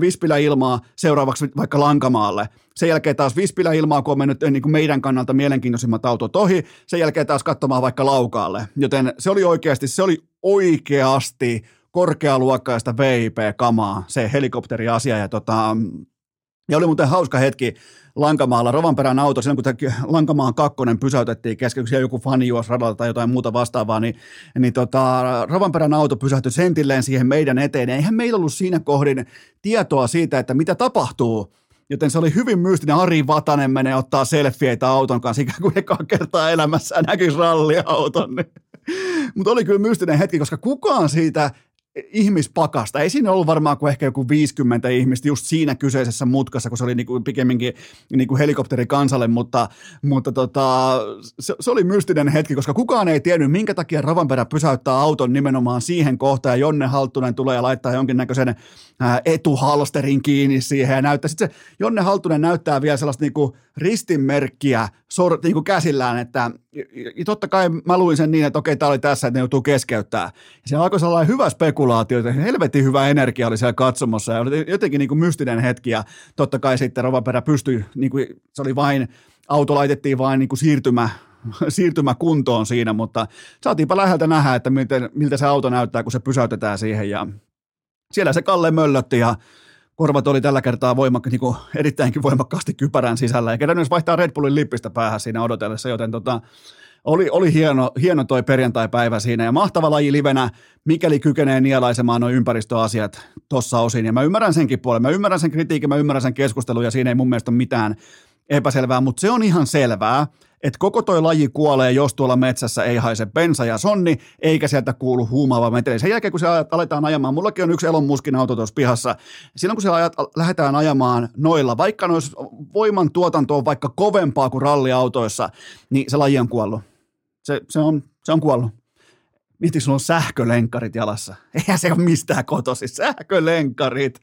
Vispilä ilmaa seuraavaksi vaikka Lankamaalle. Sen jälkeen taas Vispilä ilmaa, kun on mennyt niin kuin meidän kannalta mielenkiintoisimmat autot ohi. Sen jälkeen taas katsomaan vaikka Laukaalle. Joten se oli oikeasti, se oli oikeasti korkealuokkaista VIP-kamaa, se helikopteriasia. Ja, tota, ja oli muuten hauska hetki Lankamaalla, Rovanperän auto, silloin kun Lankamaan kakkonen pysäytettiin kesken, siellä joku fani juosi radalta tai jotain muuta vastaavaa, niin, niin tota, Rovanperän auto pysähtyi sentilleen siihen meidän eteen. Eihän meillä ollut siinä kohdin tietoa siitä, että mitä tapahtuu Joten se oli hyvin mystinen. Ari Vatanen menee ottaa selfieitä auton kanssa, ikään kuin ekaa kertaa elämässään näkisi ralliauton. Mutta oli kyllä mystinen hetki, koska kukaan siitä ihmispakasta. Ei siinä ollut varmaan kuin ehkä joku 50 ihmistä just siinä kyseisessä mutkassa, kun se oli niinku pikemminkin niinku helikopteri kansalle, mutta, mutta tota, se, se, oli mystinen hetki, koska kukaan ei tiennyt, minkä takia Ravanperä pysäyttää auton nimenomaan siihen kohtaan, ja Jonne Halttunen tulee ja laittaa jonkinnäköisen etuhalsterin kiinni siihen, ja näyttää, sitten se Jonne Halttunen näyttää vielä sellaista niinku ristinmerkkiä sor, niinku käsillään, että ja totta kai mä luin sen niin, että okei, tämä oli tässä, että ne joutuu keskeyttää. Ja se alkoi sellainen hyvä spekulaatio, että helvetin hyvä energia oli siellä katsomossa ja oli jotenkin niin kuin mystinen hetki ja totta kai sitten Rovaperä pystyi, niin kuin, se oli vain, auto laitettiin vain niin kuin siirtymä, kuntoon siinä, mutta saatiinpa läheltä nähdä, että miltä, miltä se auto näyttää, kun se pysäytetään siihen ja siellä se Kalle möllötti ja korvat oli tällä kertaa voimakka, niin kuin erittäinkin voimakkaasti kypärän sisällä, ja kerran vaihtaa Red Bullin lippistä päähän siinä odotellessa, joten tota, oli, oli hieno, hieno toi perjantai-päivä siinä ja mahtava laji livenä, mikäli kykenee nielaisemaan nuo ympäristöasiat tuossa osin. Ja mä ymmärrän senkin puolen, mä ymmärrän sen kritiikin, mä ymmärrän sen keskustelun ja siinä ei mun mielestä ole mitään epäselvää, mutta se on ihan selvää, että koko toi laji kuolee, jos tuolla metsässä ei haise bensa ja sonni, eikä sieltä kuulu huumaava meteli. Sen jälkeen, kun se aletaan ajamaan, mullakin on yksi Elon Muskin auto tuossa pihassa, silloin kun se ajat, lähdetään ajamaan noilla, vaikka nois voiman tuotanto on vaikka kovempaa kuin ralliautoissa, niin se laji on kuollut. Se, se, on, se on kuollut. Mieti, sulla on sähkölenkkarit jalassa. Eihän se ole mistään kotosi. Sähkölenkkarit.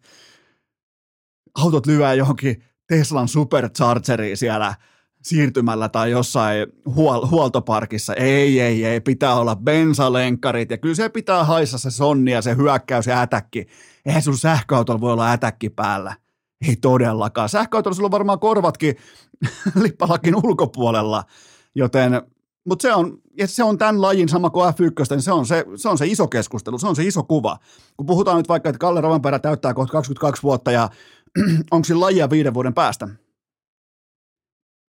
Autot lyö johonkin Teslan superchargeriin siellä – siirtymällä tai jossain huol- huoltoparkissa. Ei, ei, ei, pitää olla bensalenkkarit ja kyllä se pitää haissa se sonni ja se hyökkäys ja ätäkki. Eihän sun sähköautolla voi olla ätäkki päällä. Ei todellakaan. Sähköautolla sulla on varmaan korvatkin lippalakin ulkopuolella, joten mutta se on, ja se on tämän lajin sama kuin F1, niin se on se, se on se iso keskustelu, se on se iso kuva. Kun puhutaan nyt vaikka, että Kalle Rovanperä täyttää kohta 22 vuotta ja onko sillä lajia viiden vuoden päästä,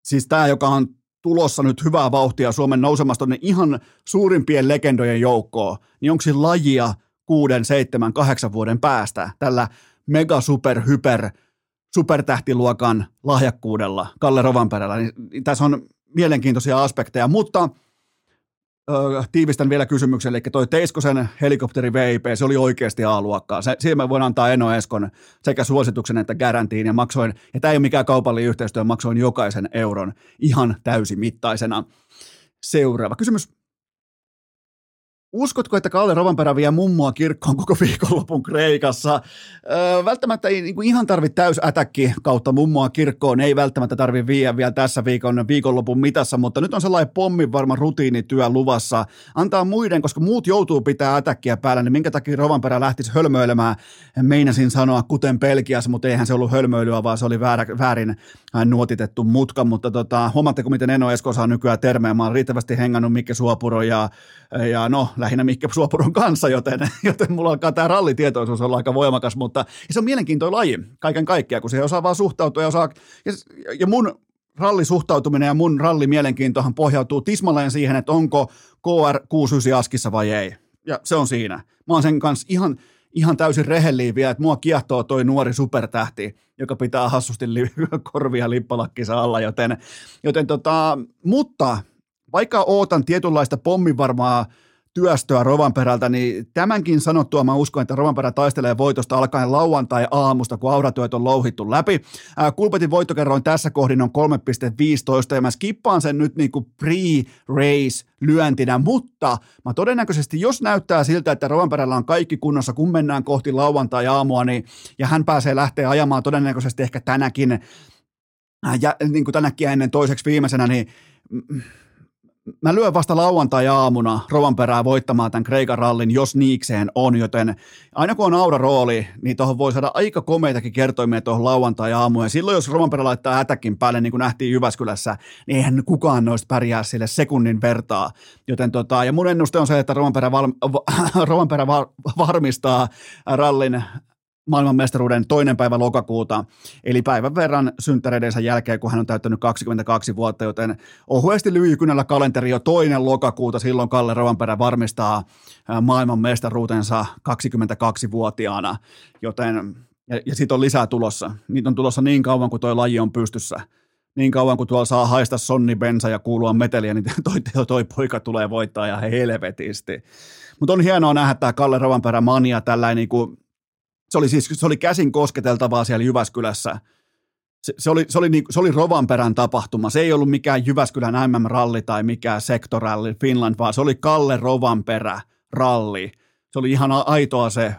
siis tämä, joka on tulossa nyt hyvää vauhtia Suomen nousemasta ne ihan suurimpien legendojen joukkoon, niin onko siinä lajia kuuden, seitsemän, kahdeksan vuoden päästä tällä mega super hyper supertähtiluokan lahjakkuudella Kalle Rovanperällä, niin tässä on mielenkiintoisia aspekteja, mutta – tiivistän vielä kysymyksen, eli toi Teiskosen helikopteri VIP, se oli oikeasti A-luokkaa. Se, siihen mä voin antaa Eno Eskon sekä suosituksen että garantiin, ja maksoin, ja tämä ei ole mikään kaupallinen yhteistyö, maksoin jokaisen euron ihan täysimittaisena. Seuraava kysymys Uskotko, että Kalle Rovanperä vie mummoa kirkkoon koko viikonlopun Kreikassa? Öö, välttämättä ei niin ihan tarvitse täysätäkki kautta mummoa kirkkoon, ei välttämättä tarvitse viiä vielä tässä viikon, viikonlopun mitassa, mutta nyt on sellainen pommin varma rutiinityö luvassa. Antaa muiden, koska muut joutuu pitää ätäkkiä päällä, niin minkä takia Rovanperä lähtisi hölmöilemään? Meinasin sanoa kuten Pelkias, mutta eihän se ollut hölmöilyä, vaan se oli väärä, väärin nuotitettu mutka, mutta tota, huomaatteko, miten Eno Esko saa nykyään termejä? Mä oon riittävästi hengannut Mikke Suopuro ja, ja no, lähinnä Mikke Suopuron kanssa, joten, joten mulla alkaa tämä rallitietoisuus olla aika voimakas, mutta se on mielenkiintoinen laji kaiken kaikkiaan, kun se osaa vaan suhtautua ja osaa, ja, ja mun rallisuhtautuminen ja mun rallimielenkiintohan pohjautuu tismalleen siihen, että onko KR69 askissa vai ei. Ja se on siinä. Mä oon sen kanssa ihan, ihan täysin rehellinen vielä, että mua kiehtoo toi nuori supertähti, joka pitää hassusti li- korvia lippalakkissa alla, joten, joten tota, mutta vaikka ootan tietynlaista pommivarmaa työstöä Rovanperältä, niin tämänkin sanottua mä uskon, että Rovanperä taistelee voitosta alkaen lauantai-aamusta, kun auratyöt on louhittu läpi. Kulpetin voittokerroin tässä kohdin on 3,15 ja mä skippaan sen nyt niin kuin pre-race lyöntinä, mutta mä todennäköisesti, jos näyttää siltä, että Rovanperällä on kaikki kunnossa, kun mennään kohti lauantai-aamua, niin, ja hän pääsee lähteä ajamaan todennäköisesti ehkä tänäkin, ja niin kuin tänäkin ennen toiseksi viimeisenä, niin mä lyön vasta lauantai-aamuna Rovanperää voittamaan tämän Kreikan rallin, jos niikseen on, joten aina kun on aura rooli, niin tuohon voi saada aika komeitakin kertoimia tuohon lauantai-aamuun, ja silloin jos Rovanperä laittaa hätäkin päälle, niin kuin nähtiin Jyväskylässä, niin eihän kukaan noista pärjää sille sekunnin vertaa, joten tota, ja mun ennuste on se, että Rovanperä, val, Rovanperä var, varmistaa rallin maailmanmestaruuden toinen päivä lokakuuta, eli päivän verran synttäreidensä jälkeen, kun hän on täyttänyt 22 vuotta, joten ohuesti lyijykynällä kalenteri jo toinen lokakuuta, silloin Kalle Rovanperä varmistaa maailmanmestaruutensa 22-vuotiaana, joten Ja, ja sitten on lisää tulossa. Niitä on tulossa niin kauan, kuin tuo laji on pystyssä. Niin kauan, kuin tuolla saa haista sonni bensa ja kuulua meteliä, niin toi, toi, poika tulee voittaa ja helvetisti. Mutta on hienoa nähdä tämä Kalle Rovanperä mania tällä niin kuin, se oli siis se oli käsin kosketeltavaa siellä Jyväskylässä. Se, se, oli, se, oli niin, se oli Rovanperän tapahtuma. Se ei ollut mikään Jyväskylän MM-ralli tai mikään sektoralli Finland, vaan se oli Kalle Rovanperä ralli. Se oli ihan aitoa se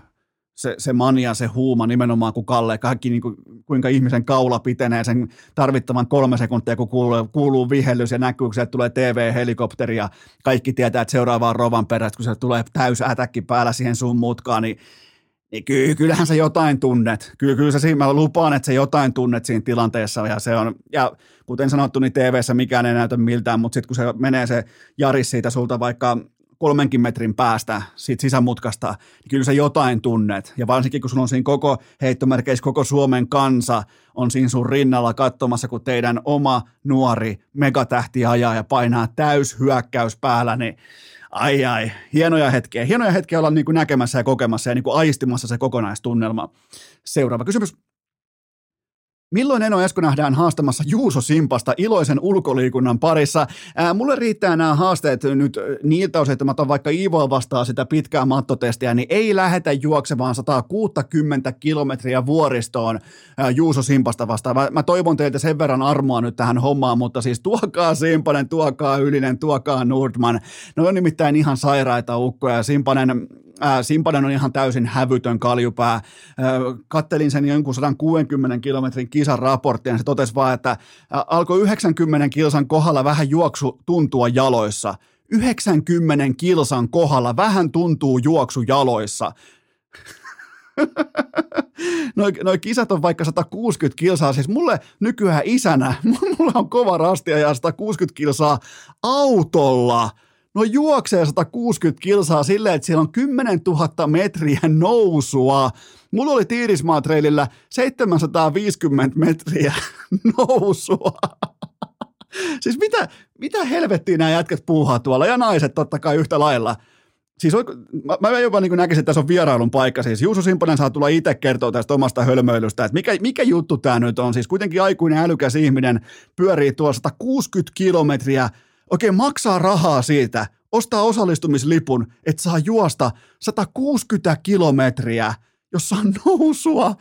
se, se mania, se huuma nimenomaan, kun Kalle, kaikki niin kuin, kuinka ihmisen kaula pitenee sen tarvittavan kolme sekuntia, kun kuuluu, kuuluu vihellys ja näkyy, kun tulee TV-helikopteri ja kaikki tietää, että seuraava on rovan perästä, kun se tulee täys ätäkki päällä siihen sun mutkaan, niin niin ky- kyllähän sä jotain tunnet. Kyllä, kyllä sä siinä, mä lupaan, että sä jotain tunnet siinä tilanteessa. Ja, se on, ja kuten sanottu, niin TV-ssä mikään ei näytä miltään, mutta sitten kun se menee se jaris siitä sulta vaikka kolmenkin metrin päästä siitä sisämutkasta, niin kyllä sä jotain tunnet. Ja varsinkin, kun sun on siinä koko heittomerkeissä, koko Suomen kansa on siinä sun rinnalla katsomassa, kun teidän oma nuori megatähti ajaa ja painaa täys hyökkäys päällä, niin ai ai, hienoja hetkiä. Hienoja hetkiä olla niin kuin näkemässä ja kokemassa ja niin kuin aistimassa se kokonaistunnelma. Seuraava kysymys. Milloin Eno Esko nähdään haastamassa Juuso Simpasta iloisen ulkoliikunnan parissa? Ää, mulle riittää nämä haasteet nyt niiltä osin, että mä otan vaikka Ivoa vastaan sitä pitkää mattotestiä, niin ei lähetä juoksemaan 160 kilometriä vuoristoon ää, Juuso Simpasta vastaan. Mä, mä toivon teiltä sen verran armoa nyt tähän hommaan, mutta siis tuokaa Simpanen, tuokaa Ylinen, tuokaa Nordman. Ne on nimittäin ihan sairaita ukkoja. Simpanen Ää, Simpanen on ihan täysin hävytön kaljupää. Ää, kattelin sen jonkun 160 kilometrin kisan raporttia, ja se totesi vaan, että alkoi 90 kilsan kohdalla vähän juoksu tuntua jaloissa. 90 kilsan kohdalla vähän tuntuu juoksu jaloissa. Noi, noi kisat on vaikka 160 kilsaa, siis mulle nykyään isänä, mulla on kova rastia ja 160 kilsaa autolla – No juoksee 160 kilsaa silleen, että siellä on 10 000 metriä nousua. Mulla oli Tiirismaatreilillä 750 metriä nousua. siis mitä, mitä helvettiä nämä jätkät puuhaa tuolla ja naiset totta kai yhtä lailla. Siis mä, mä jopa niin näkisin, että tässä on vierailun paikka. Siis Juuso Simponen saa tulla itse kertoa tästä omasta hölmöilystä, että mikä, mikä juttu tämä nyt on. Siis kuitenkin aikuinen älykäs ihminen pyörii tuolla 160 kilometriä oikein maksaa rahaa siitä, ostaa osallistumislipun, että saa juosta 160 kilometriä, jossa on nousua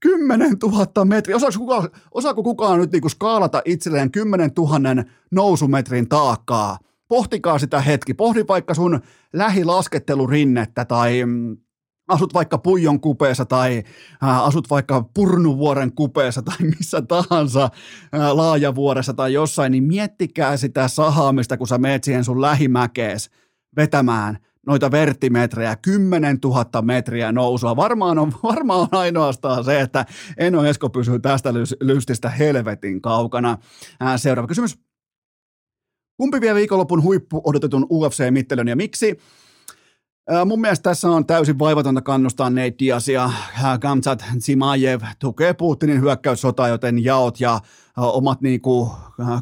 10 000 metriä. Osaako kukaan, osaako kukaan nyt niinku skaalata itselleen 10 000 nousumetrin taakkaa? Pohtikaa sitä hetki. Pohdi vaikka sun lähilaskettelurinnettä tai mm, asut vaikka Puijon kupeessa tai ää, asut vaikka Purnuvuoren kupeessa tai missä tahansa ää, laajavuoressa tai jossain, niin miettikää sitä sahaamista, kun sä meet siihen sun lähimäkees vetämään noita vertimetrejä, 10 000 metriä nousua. Varmaan on, varmaan on ainoastaan se, että Eno Esko pysyy tästä lystistä helvetin kaukana. Ää, seuraava kysymys. Kumpi vie viikonlopun huippu odotetun UFC-mittelön ja miksi? Mun mielestä tässä on täysin vaivatonta kannustaa Nate Diazia. Kamzat Zimajev tukee Putinin hyökkäyssotaa, joten jaot ja omat niin kuin,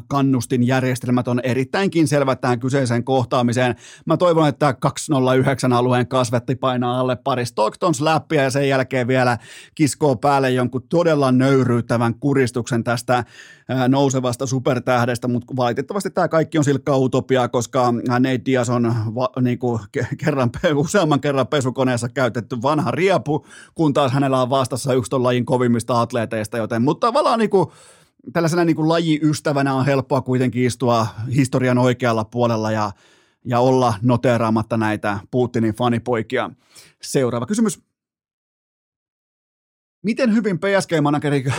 kannustinjärjestelmät on erittäinkin selvät tähän kyseiseen kohtaamiseen. Mä toivon, että 209 alueen kasvetti painaa alle pari Stocktons läppiä ja sen jälkeen vielä kiskoo päälle jonkun todella nöyryyttävän kuristuksen tästä nousevasta supertähdestä, mutta valitettavasti tämä kaikki on silkkaa utopiaa, koska Nate Diaz on va, niin kuin kerran, useamman kerran pesukoneessa käytetty vanha riepu, kun taas hänellä on vastassa yksi ton lajin kovimmista atleeteista, joten mutta tavallaan niin kuin, tällaisena niin kuin lajiystävänä on helppoa kuitenkin istua historian oikealla puolella ja, ja olla noteeraamatta näitä Putinin fanipoikia. Seuraava kysymys. Miten hyvin PSG-manageri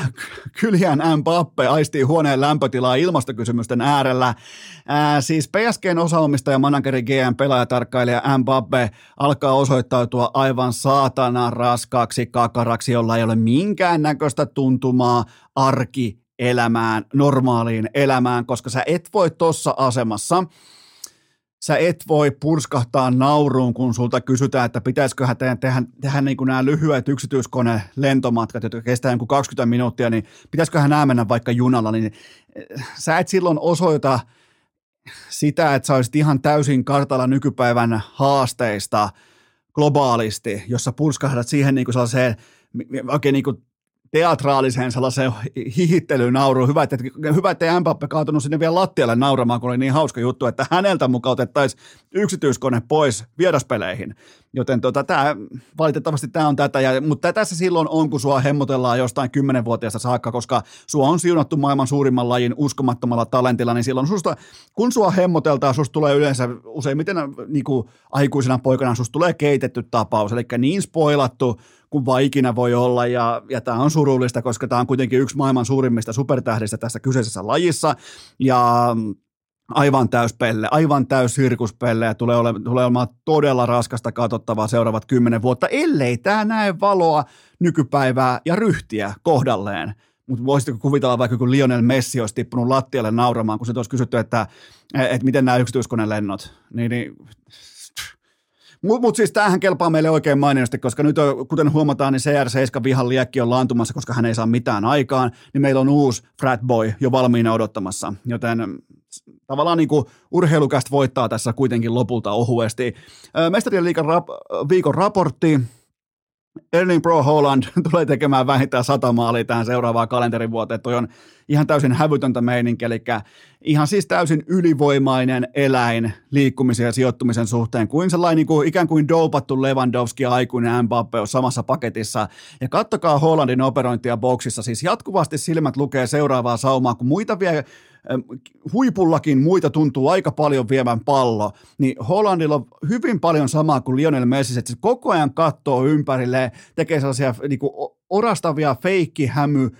Kylian Mbappe aistii huoneen lämpötilaa ilmastokysymysten äärellä? Ää, siis PSGn osaomistaja, manageri, GM, pelaajatarkkailija Mbappe alkaa osoittautua aivan saatana raskaaksi kakaraksi, jolla ei ole minkään näköistä tuntumaa arki elämään, normaaliin elämään, koska sä et voi tuossa asemassa, sä et voi purskahtaa nauruun, kun sulta kysytään, että pitäisiköhän tehdä, tehdä, tehdä niin kuin nämä lyhyet yksityiskone lentomatkat, jotka kestää jonkun 20 minuuttia, niin pitäisiköhän nämä mennä vaikka junalla, niin eh, sä et silloin osoita sitä, että sä olisit ihan täysin kartalla nykypäivän haasteista globaalisti, jossa purskahdat siihen niin kuin sellaiseen oikein niin kuin teatraaliseen sellaiseen hihittelyyn Hyvä, että, hyvä, että Mbappe kaatunut sinne vielä lattialle nauramaan, kun oli niin hauska juttu, että häneltä mukautettaisiin yksityiskone pois vieraspeleihin. Joten tota, tää, valitettavasti tämä on tätä, ja, mutta tässä silloin on, kun sua hemmotellaan jostain kymmenenvuotiaasta saakka, koska sua on siunattu maailman suurimman lajin uskomattomalla talentilla, niin silloin susta, kun sua hemmoteltaan, susta tulee yleensä useimmiten niin kuin aikuisena poikana, susta tulee keitetty tapaus, eli niin spoilattu, kuin vaan ikinä voi olla, ja, ja tämä on surullista, koska tämä on kuitenkin yksi maailman suurimmista supertähdistä tässä kyseisessä lajissa, ja aivan täyspelle, aivan täys sirkuspelle. Ja tulee, ole, tulee olemaan todella raskasta katsottavaa seuraavat kymmenen vuotta, ellei tämä näe valoa nykypäivää ja ryhtiä kohdalleen. Mutta voisitko kuvitella vaikka kun Lionel Messi olisi tippunut lattialle nauramaan, kun se olisi kysytty, että, että miten nämä yksityiskonelennot, niin, niin mutta mut siis tämähän kelpaa meille oikein mainiosti, koska nyt kuten huomataan, niin CR7 vihan liekki on laantumassa, koska hän ei saa mitään aikaan, niin meillä on uusi frat boy jo valmiina odottamassa. Joten tavallaan niin kuin urheilukästä voittaa tässä kuitenkin lopulta ohuesti. Mestarien liikan rap- viikon raportti, Erling Pro Holland tulee tekemään vähintään sata maalia tähän seuraavaan kalenterivuoteen. Toi on ihan täysin hävytöntä meininki, eli ihan siis täysin ylivoimainen eläin liikkumisen ja sijoittumisen suhteen, kuin sellainen niin kuin, ikään kuin dopattu Lewandowski aikuinen Mbappe on samassa paketissa. Ja kattokaa Hollandin operointia boksissa, siis jatkuvasti silmät lukee seuraavaa saumaa, kun muita vie huipullakin muita tuntuu aika paljon viemään pallo, niin Hollandilla on hyvin paljon samaa kuin Lionel Messi, että se koko ajan katsoo ympärille, tekee sellaisia niin kuin orastavia feikkihämy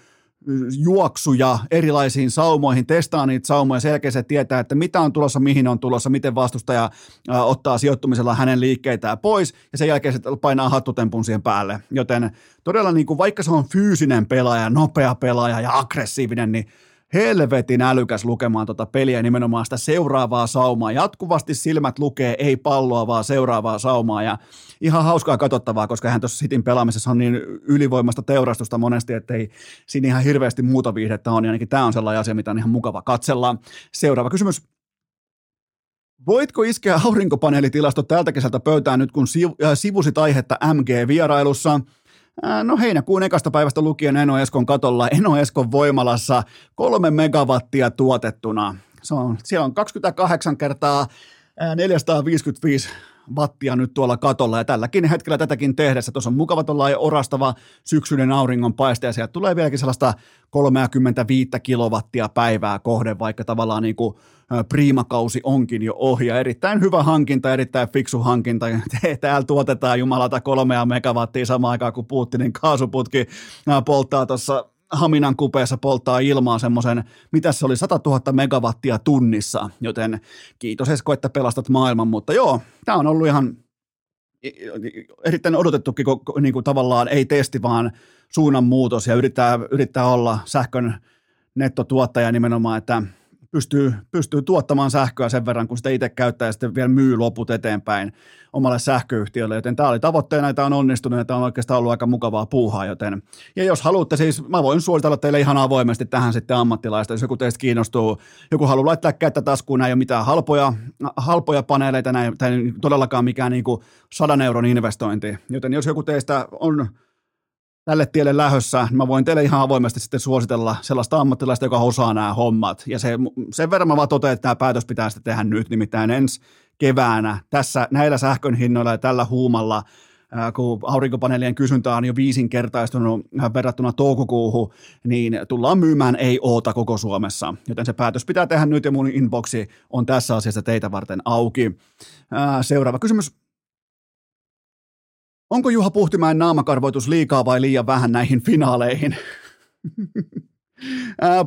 juoksuja erilaisiin saumoihin, testaa niitä saumoja, selkeä se tietää, että mitä on tulossa, mihin on tulossa, miten vastustaja ottaa sijoittumisella hänen liikkeitään pois, ja sen jälkeen se painaa hattutempun siihen päälle. Joten todella niin kuin, vaikka se on fyysinen pelaaja, nopea pelaaja ja aggressiivinen, niin helvetin älykäs lukemaan tuota peliä nimenomaan sitä seuraavaa saumaa. Jatkuvasti silmät lukee ei palloa, vaan seuraavaa saumaa ja ihan hauskaa katsottavaa, koska hän tuossa Sitin pelaamisessa on niin ylivoimasta teurastusta monesti, että ei siinä ihan hirveästi muuta viihdettä on. Ja ainakin tämä on sellainen asia, mitä on ihan mukava katsella. Seuraava kysymys. Voitko iskeä aurinkopaneelitilasto tältä kesältä pöytään nyt, kun sivusit aihetta MG-vierailussa? No heinäkuun ekasta päivästä lukien Eno Eskon katolla Eno Eskon voimalassa kolme megawattia tuotettuna. Se on, siellä on 28 kertaa 455 wattia nyt tuolla katolla ja tälläkin hetkellä tätäkin tehdessä. Tuossa on mukava tuolla orastava syksyinen auringonpaiste ja sieltä tulee vieläkin sellaista 35 kilowattia päivää kohden, vaikka tavallaan niin kuin priimakausi onkin jo ohi ja erittäin hyvä hankinta, erittäin fiksu hankinta. Täällä tuotetaan jumalata kolmea megawattia samaan aikaan, kun Putinin kaasuputki polttaa tuossa Haminan kupeessa polttaa ilmaa semmoisen, mitä se oli, 100 000 megawattia tunnissa, joten kiitos Esko, että pelastat maailman, mutta joo, tämä on ollut ihan erittäin odotettukin niin kuin tavallaan ei testi, vaan suunnanmuutos. Ja yrittää, yrittää olla sähkön nettotuottaja nimenomaan, että pystyy, pystyy tuottamaan sähköä sen verran, kun sitä itse käyttää ja sitten vielä myy loput eteenpäin omalle sähköyhtiölle, joten tämä oli tavoitteena tämä on onnistunut ja tämä on oikeastaan ollut aika mukavaa puuhaa, joten ja jos haluatte siis, mä voin suositella teille ihan avoimesti tähän sitten ammattilaista, jos joku teistä kiinnostuu, joku haluaa laittaa kättä taskuun, näin ei ole mitään halpoja, halpoja paneeleita, näin, tai todellakaan mikään niin kuin sadan euron investointi, joten jos joku teistä on tälle tielle lähössä, niin mä voin teille ihan avoimesti sitten suositella sellaista ammattilaista, joka osaa nämä hommat. Ja se, sen verran mä vaan totean, että tämä päätös pitää sitten tehdä nyt, nimittäin ensi keväänä tässä näillä sähkön hinnoilla ja tällä huumalla, kun aurinkopaneelien kysyntä on jo viisinkertaistunut verrattuna toukokuuhun, niin tullaan myymään ei oota koko Suomessa. Joten se päätös pitää tehdä nyt ja mun inboxi on tässä asiassa teitä varten auki. Seuraava kysymys. Onko Juha Puhtimäen naamakarvoitus liikaa vai liian vähän näihin finaaleihin?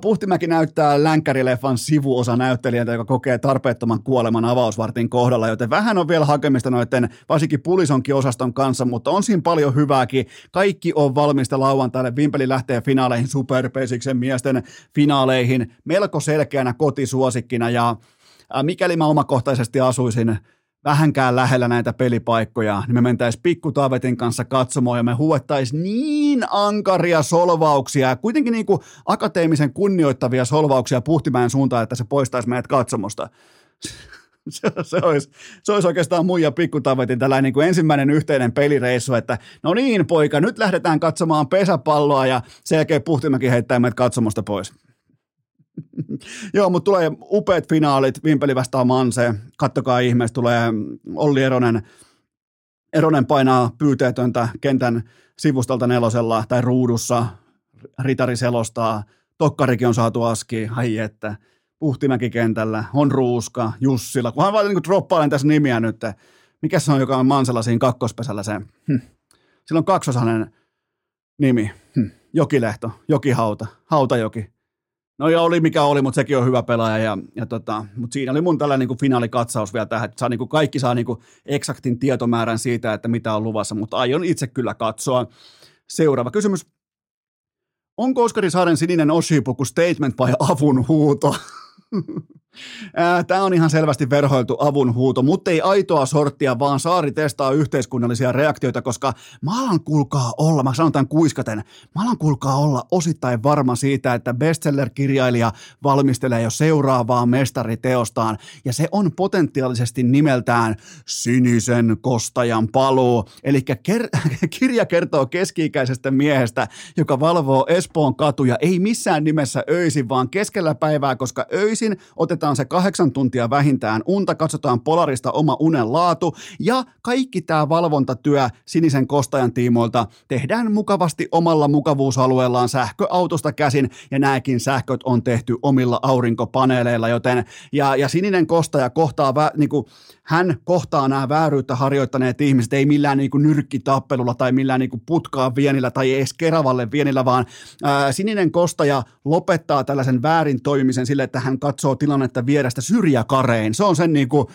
Puhtimäki näyttää länkkärileffan sivuosa näyttelijältä, joka kokee tarpeettoman kuoleman avausvartin kohdalla, joten vähän on vielä hakemista noiden, varsinkin pulisonkin osaston kanssa, mutta on siinä paljon hyvääkin. Kaikki on valmista lauantaille. Vimpeli lähtee finaaleihin, superpeisiksen miesten finaaleihin, melko selkeänä kotisuosikkina ja mikäli mä omakohtaisesti asuisin vähänkään lähellä näitä pelipaikkoja, niin me mentäisiin pikkutaavetin kanssa katsomaan ja me huuettaisiin niin ankaria solvauksia kuitenkin niin kuin akateemisen kunnioittavia solvauksia Puhtimäen suuntaan, että se poistaisi meidät katsomosta. se, se, olisi, se olisi oikeastaan mun ja pikkutavetin tällainen niin kuin ensimmäinen yhteinen pelireissu, että no niin poika, nyt lähdetään katsomaan pesäpalloa ja sen jälkeen Puhtimäki heittää meidät katsomosta pois. Joo, mutta tulee upeat finaalit, Vimpeli vastaa Manse, kattokaa ihmeessä, tulee Olli Eronen, Eronen painaa pyyteetöntä kentän sivustalta nelosella tai ruudussa, Ritari selostaa, Tokkarikin on saatu aski, ai että, Puhtimäki kentällä, on Ruuska, Jussila, kunhan vaan niin droppailen tässä nimiä nyt, mikä se on, joka on Mansella siinä kakkospesällä se, hm. sillä on kaksosainen nimi, hm. Jokilehto, Jokihauta, Hautajoki, No ja oli mikä oli, mutta sekin on hyvä pelaaja. Ja, ja tota, mutta siinä oli mun tällainen niin finaalikatsaus vielä tähän, että saa, niin kuin kaikki saa niin kuin eksaktin tietomäärän siitä, että mitä on luvassa, mutta aion itse kyllä katsoa. Seuraava kysymys. Onko Oskari Saaren sininen oshipuku statement vai avun huuto? Tämä on ihan selvästi verhoiltu avunhuuto, mutta ei aitoa sorttia, vaan Saari testaa yhteiskunnallisia reaktioita, koska mä alan kuulkaa olla, mä sanon tämän kuiskaten, mä alan kuulkaa olla osittain varma siitä, että bestseller-kirjailija valmistelee jo seuraavaa mestariteostaan, ja se on potentiaalisesti nimeltään Sinisen kostajan paluu, eli ker- kirja kertoo keski-ikäisestä miehestä, joka valvoo Espoon katuja, ei missään nimessä öisin, vaan keskellä päivää, koska öisin otetaan otetaan se kahdeksan tuntia vähintään unta, katsotaan Polarista oma unen laatu ja kaikki tämä valvontatyö sinisen kostajan tiimoilta tehdään mukavasti omalla mukavuusalueellaan sähköautosta käsin ja nämäkin sähköt on tehty omilla aurinkopaneeleilla, joten ja, ja sininen kostaja kohtaa vä, niin kuin, hän kohtaa nämä vääryyttä harjoittaneet ihmiset, ei millään niin kuin nyrkkitappelulla tai millään niin kuin putkaan vienillä tai edes keravalle vienillä, vaan ää, sininen kostaja lopettaa tällaisen väärin toimimisen sille, että hän katsoo tilannetta vierestä syrjäkarein. Se on sen niin kuin,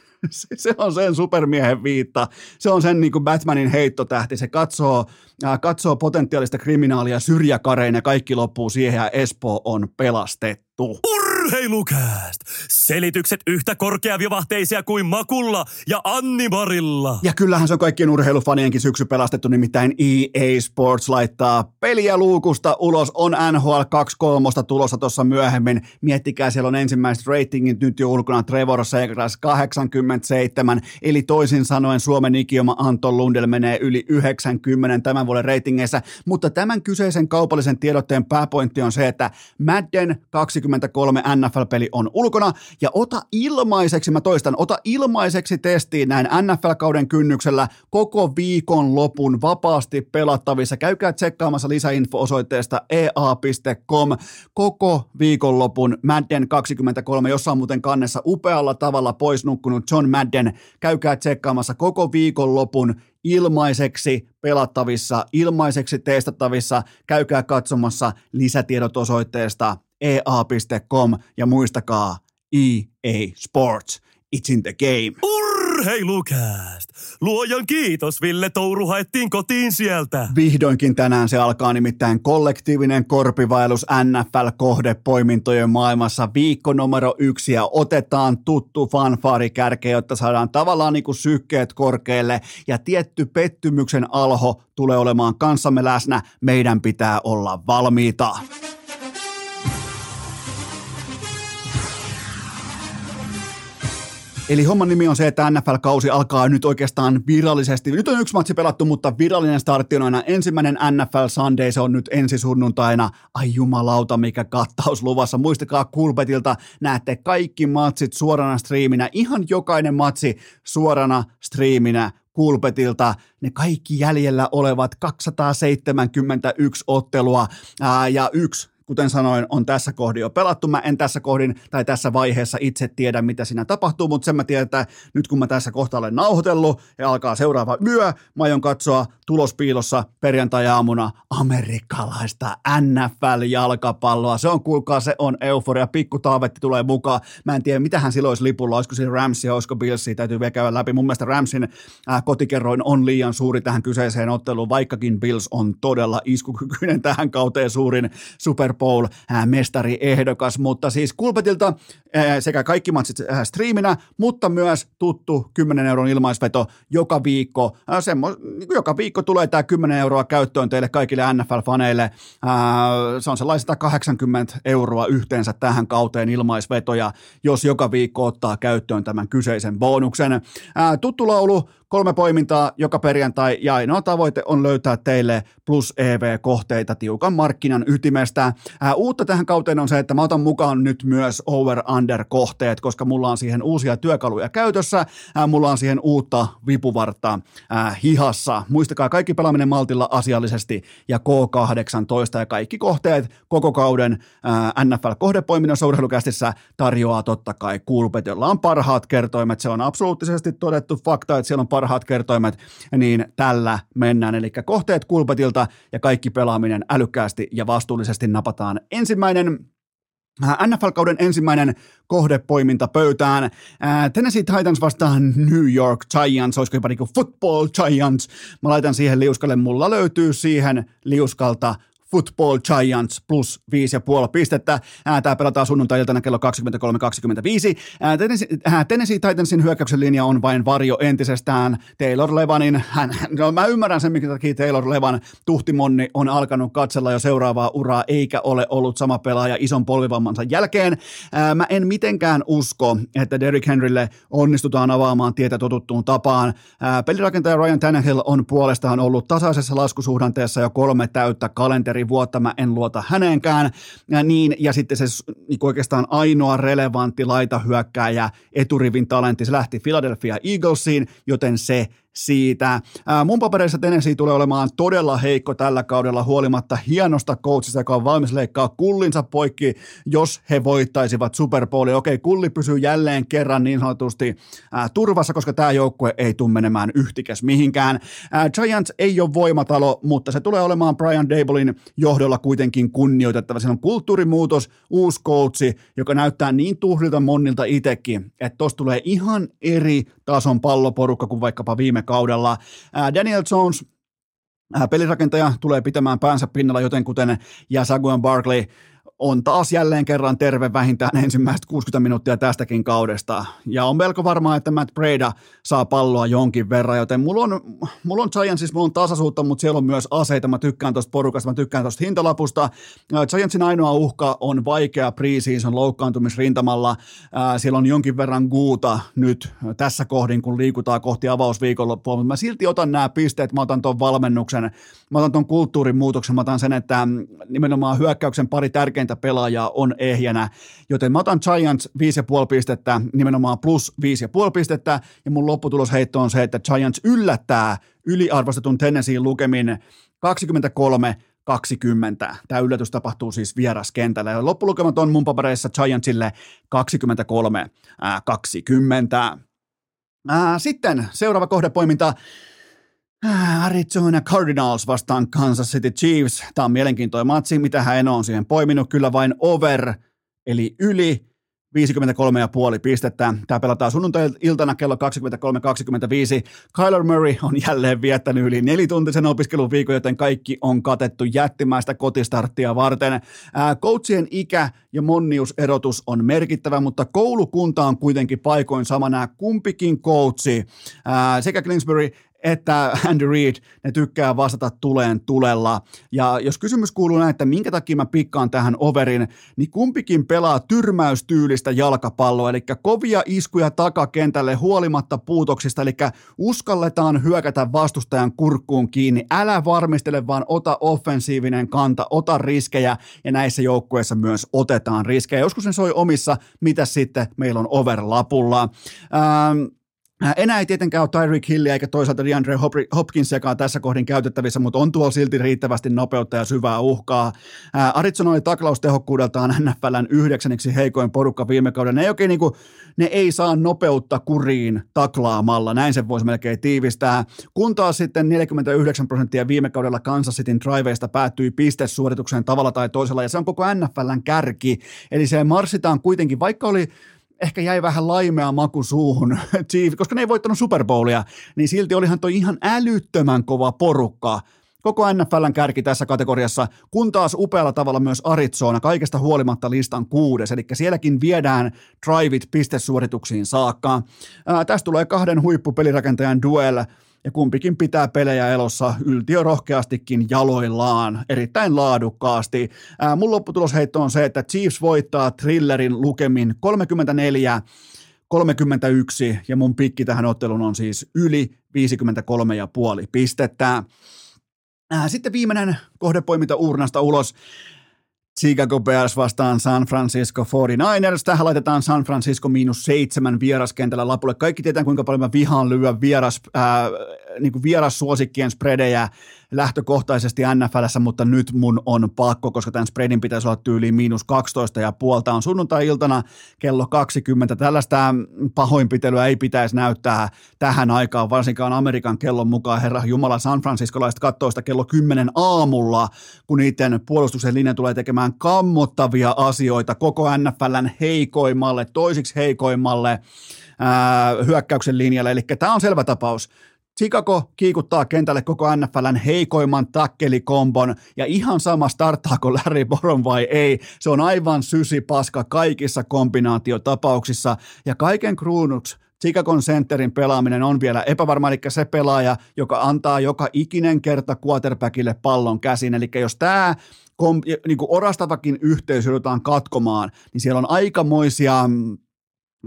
se on sen supermiehen viitta. Se on sen niin kuin Batmanin heittotähti. Se katsoo, äh, katsoo potentiaalista kriminaalia syrjäkarein ja kaikki loppuu siihen ja Espoo on pelastettu. Urheilukääst! Selitykset yhtä korkeaviovahteisia kuin Makulla ja Anni Marilla. Ja kyllähän se on kaikkien urheilufanienkin syksy pelastettu, nimittäin EA Sports laittaa peliä luukusta ulos. On NHL 23 tulossa tuossa myöhemmin. Miettikää, siellä on ensimmäiset ratingit nyt jo ulkona Trevor Segras 87, eli toisin sanoen Suomen ikioma Anton Lundell menee yli 90 tämän vuoden ratingeissa, mutta tämän kyseisen kaupallisen tiedotteen pääpointti on se, että Madden 23 NFL-peli on ulkona ja ota ilmaiseksi, mä toistan, ota ilmaiseksi testiin näin NFL-kauden kynnyksellä koko viikon lopun vapaasti pelattavissa. Käykää tsekkaamassa lisäinfo osoitteesta ea.com koko viikonlopun Madden 23, jossa on muuten kannessa upealla tavalla pois nukkunut John Madden. Käykää tsekkaamassa koko viikonlopun ilmaiseksi pelattavissa, ilmaiseksi testattavissa. Käykää katsomassa lisätiedot osoitteesta ea.com ja muistakaa EA Sports. It's in the game. Urheilukääst! Luojan kiitos, Ville Touru haettiin kotiin sieltä. Vihdoinkin tänään se alkaa nimittäin kollektiivinen korpivaellus NFL-kohdepoimintojen maailmassa viikko numero yksi ja otetaan tuttu fanfaari kärkeä, jotta saadaan tavallaan niin kuin sykkeet korkealle ja tietty pettymyksen alho tulee olemaan kanssamme läsnä. Meidän pitää olla valmiita. Eli homman nimi on se, että NFL-kausi alkaa nyt oikeastaan virallisesti. Nyt on yksi matsi pelattu, mutta virallinen startti on aina ensimmäinen NFL Sunday. Se on nyt ensi sunnuntaina. Ai jumalauta, mikä kattaus luvassa. Muistakaa Kulpetilta, näette kaikki matsit suorana striiminä. Ihan jokainen matsi suorana striiminä Kulpetilta ne kaikki jäljellä olevat 271 ottelua ää, ja yksi kuten sanoin, on tässä kohdin jo pelattu. Mä en tässä kohdin tai tässä vaiheessa itse tiedä, mitä siinä tapahtuu, mutta sen mä tiedän, että nyt kun mä tässä kohta olen nauhoitellut ja alkaa seuraava yö, mä aion katsoa tulospiilossa perjantai-aamuna amerikkalaista NFL-jalkapalloa. Se on, kuulkaa, se on euforia. Pikku Taavetti tulee mukaan. Mä en tiedä, mitä hän silloin olisi lipulla. Olisiko Ramsi ja olisiko Billsi, täytyy vielä käydä läpi. Mun mielestä Ramsin äh, kotikerroin on liian suuri tähän kyseiseen otteluun, vaikkakin Bills on todella iskukykyinen tähän kauteen suurin Super Super Bowl mestariehdokas, mutta siis Kulpetilta sekä kaikki matsit striiminä, mutta myös tuttu 10 euron ilmaisveto joka viikko. Semmo, niin joka viikko tulee tämä 10 euroa käyttöön teille kaikille NFL-faneille. Se on sellainen 180 euroa yhteensä tähän kauteen ilmaisvetoja, jos joka viikko ottaa käyttöön tämän kyseisen bonuksen. Tuttu laulu, kolme poimintaa joka perjantai ja ainoa tavoite on löytää teille plus EV-kohteita tiukan markkinan ytimestä. Ää, uutta tähän kauteen on se, että mä otan mukaan nyt myös over-under-kohteet, koska mulla on siihen uusia työkaluja käytössä, ää, mulla on siihen uutta vipuvartta ää, hihassa. Muistakaa kaikki pelaaminen maltilla asiallisesti ja K18 ja kaikki kohteet koko kauden ää, NFL-kohdepoiminnassa urheilukästissä tarjoaa totta kai Kulpet, jolla on parhaat kertoimet. Se on absoluuttisesti todettu fakta, että siellä on parhaat kertoimet, niin tällä mennään. Eli kohteet kulpetilta ja kaikki pelaaminen älykkäästi ja vastuullisesti napataan. Ensimmäinen äh, NFL-kauden ensimmäinen kohdepoiminta pöytään. Äh, Tennessee Titans vastaan New York Giants, olisiko jopa niin football Giants. Mä laitan siihen liuskalle, mulla löytyy siihen liuskalta Football Giants plus 5,5 pistettä. Tämä pelataan sunnuntai-iltana kello 23.25. Tennessee, Titansin hyökkäyksen linja on vain varjo entisestään. Taylor Levanin, hän, no mä ymmärrän sen, mikä takia Taylor Levan tuhtimonni on alkanut katsella jo seuraavaa uraa, eikä ole ollut sama pelaaja ison polvivammansa jälkeen. Mä en mitenkään usko, että Derrick Henrylle onnistutaan avaamaan tietä totuttuun tapaan. Pelirakentaja Ryan Tannehill on puolestaan ollut tasaisessa laskusuhdanteessa jo kolme täyttä kalenteri vuotta, mä en luota häneenkään, ja niin, ja sitten se niin oikeastaan ainoa relevantti laitahyökkääjä, eturivin talentti, se lähti Philadelphia Eaglesiin, joten se siitä. Mun papereissa Tennessee tulee olemaan todella heikko tällä kaudella huolimatta hienosta coachista, joka on valmis leikkaa kullinsa poikki, jos he voittaisivat Super Bowlia. Okei, kulli pysyy jälleen kerran niin sanotusti ää, turvassa, koska tämä joukkue ei tule menemään yhtikäs mihinkään. Ää, Giants ei ole voimatalo, mutta se tulee olemaan Brian Dablein johdolla kuitenkin kunnioitettava. Siinä on kulttuurimuutos, uusi coachi, joka näyttää niin tuhlilta monnilta itsekin, että tuossa tulee ihan eri tason palloporukka kuin vaikkapa viime kaudella. Daniel Jones pelirakentaja tulee pitämään päänsä pinnalla, joten kuten ja Saguan Barkley on taas jälleen kerran terve vähintään ensimmäistä 60 minuuttia tästäkin kaudesta. Ja on melko varmaa, että Matt Breda saa palloa jonkin verran, joten mulla on, mulla on Giantsissa, mulla on tasaisuutta, mutta siellä on myös aseita. Mä tykkään tuosta porukasta, mä tykkään tuosta hintalapusta. Giantsin ainoa uhka on vaikea preseason loukkaantumisrintamalla. Siellä on jonkin verran guuta nyt tässä kohdin, kun liikutaan kohti avausviikonloppua, mutta mä silti otan nämä pisteet, mä otan tuon valmennuksen, mä otan tuon kulttuurin muutoksen, mä otan sen, että nimenomaan hyökkäyksen pari tärkeintä kymmentä pelaajaa on ehjänä, joten mä otan Giants 5,5 pistettä, nimenomaan plus 5,5 pistettä, ja mun lopputulosheitto on se, että Giants yllättää yliarvostetun Tennessee lukemin 23 20. Tämä yllätys tapahtuu siis vieraskentällä. Ja loppulukemat on mun papereissa Giantsille 23 20. Sitten seuraava kohdepoiminta. Ah, Arizona Cardinals vastaan Kansas City Chiefs. Tämä on mielenkiintoinen matsi, mitä hän on siihen poiminut. Kyllä vain over, eli yli 53,5 pistettä. Tämä pelataan sunnuntai-iltana kello 23.25. Kyler Murray on jälleen viettänyt yli nelituntisen opiskeluviikon, joten kaikki on katettu jättimäistä kotistarttia varten. coachien ikä ja monniuserotus on merkittävä, mutta koulukunta on kuitenkin paikoin sama. Nämä kumpikin coachi, sekä Clinsbury että Andy Reid, ne tykkää vastata tuleen tulella. Ja jos kysymys kuuluu näin, että minkä takia mä pikkaan tähän overin, niin kumpikin pelaa tyrmäystyylistä jalkapalloa, eli kovia iskuja takakentälle huolimatta puutoksista, eli uskalletaan hyökätä vastustajan kurkkuun kiinni. Älä varmistele, vaan ota offensiivinen kanta, ota riskejä, ja näissä joukkueissa myös otetaan riskejä. Joskus ne soi omissa, mitä sitten meillä on overlapulla. Ähm, enää ei tietenkään ole Tyreek Hillia eikä toisaalta DeAndre Hopkinsiakaan tässä kohdin käytettävissä, mutta on tuolla silti riittävästi nopeutta ja syvää uhkaa. Arizona oli taklaustehokkuudeltaan NFLn yhdeksänneksi heikoin porukka viime kauden. Ne ei, oikein niin kuin, ne ei saa nopeutta kuriin taklaamalla, näin se voisi melkein tiivistää. Kun taas sitten 49 prosenttia viime kaudella Kansas Cityn driveista päättyi pistesuoritukseen tavalla tai toisella, ja se on koko NFLn kärki. Eli se marssitaan kuitenkin, vaikka oli ehkä jäi vähän laimea maku suuhun, koska ne ei voittanut Super Bowlia, niin silti olihan toi ihan älyttömän kova porukka. Koko NFLn kärki tässä kategoriassa, kun taas upealla tavalla myös Arizona, kaikesta huolimatta listan kuudes, eli sielläkin viedään driveit pistesuorituksiin saakka. Ää, tästä tulee kahden huippupelirakentajan duel, ja kumpikin pitää pelejä elossa yltiörohkeastikin jaloillaan, erittäin laadukkaasti. Ää, mun lopputulosheitto on se, että Chiefs voittaa thrillerin lukemin 34 31 ja mun pikki tähän otteluun on siis yli 53,5 pistettä. Sitten viimeinen kohdepoiminta uurnasta ulos. Chicago Bears vastaan San Francisco 49ers. Tähän laitetaan San Francisco miinus seitsemän vieraskentällä lapulle. Kaikki tietää, kuinka paljon mä vihaan lyödä vieras, ää, niin vierassuosikkien spredejä lähtökohtaisesti NFLssä, mutta nyt mun on pakko, koska tämän spreadin pitäisi olla tyyliin miinus 12 ja puolta on sunnuntai-iltana kello 20. Tällaista pahoinpitelyä ei pitäisi näyttää tähän aikaan, varsinkaan Amerikan kellon mukaan. Herra Jumala, San Franciscolaiset katsoo sitä kello 10 aamulla, kun niiden puolustuksen linja tulee tekemään kammottavia asioita koko NFLn heikoimmalle, toisiksi heikoimmalle ää, hyökkäyksen linjalle. Eli tämä on selvä tapaus. Chicago kiikuttaa kentälle koko NFLn heikoimman takkelikombon ja ihan sama starttaako Larry Boron vai ei. Se on aivan sysi paska kaikissa kombinaatiotapauksissa ja kaiken kruunuksi Chicagon centerin pelaaminen on vielä epävarma, eli se pelaaja, joka antaa joka ikinen kerta quarterbackille pallon käsin. Eli jos tämä kom, niin orastavakin yhteys joudutaan katkomaan, niin siellä on aikamoisia mm,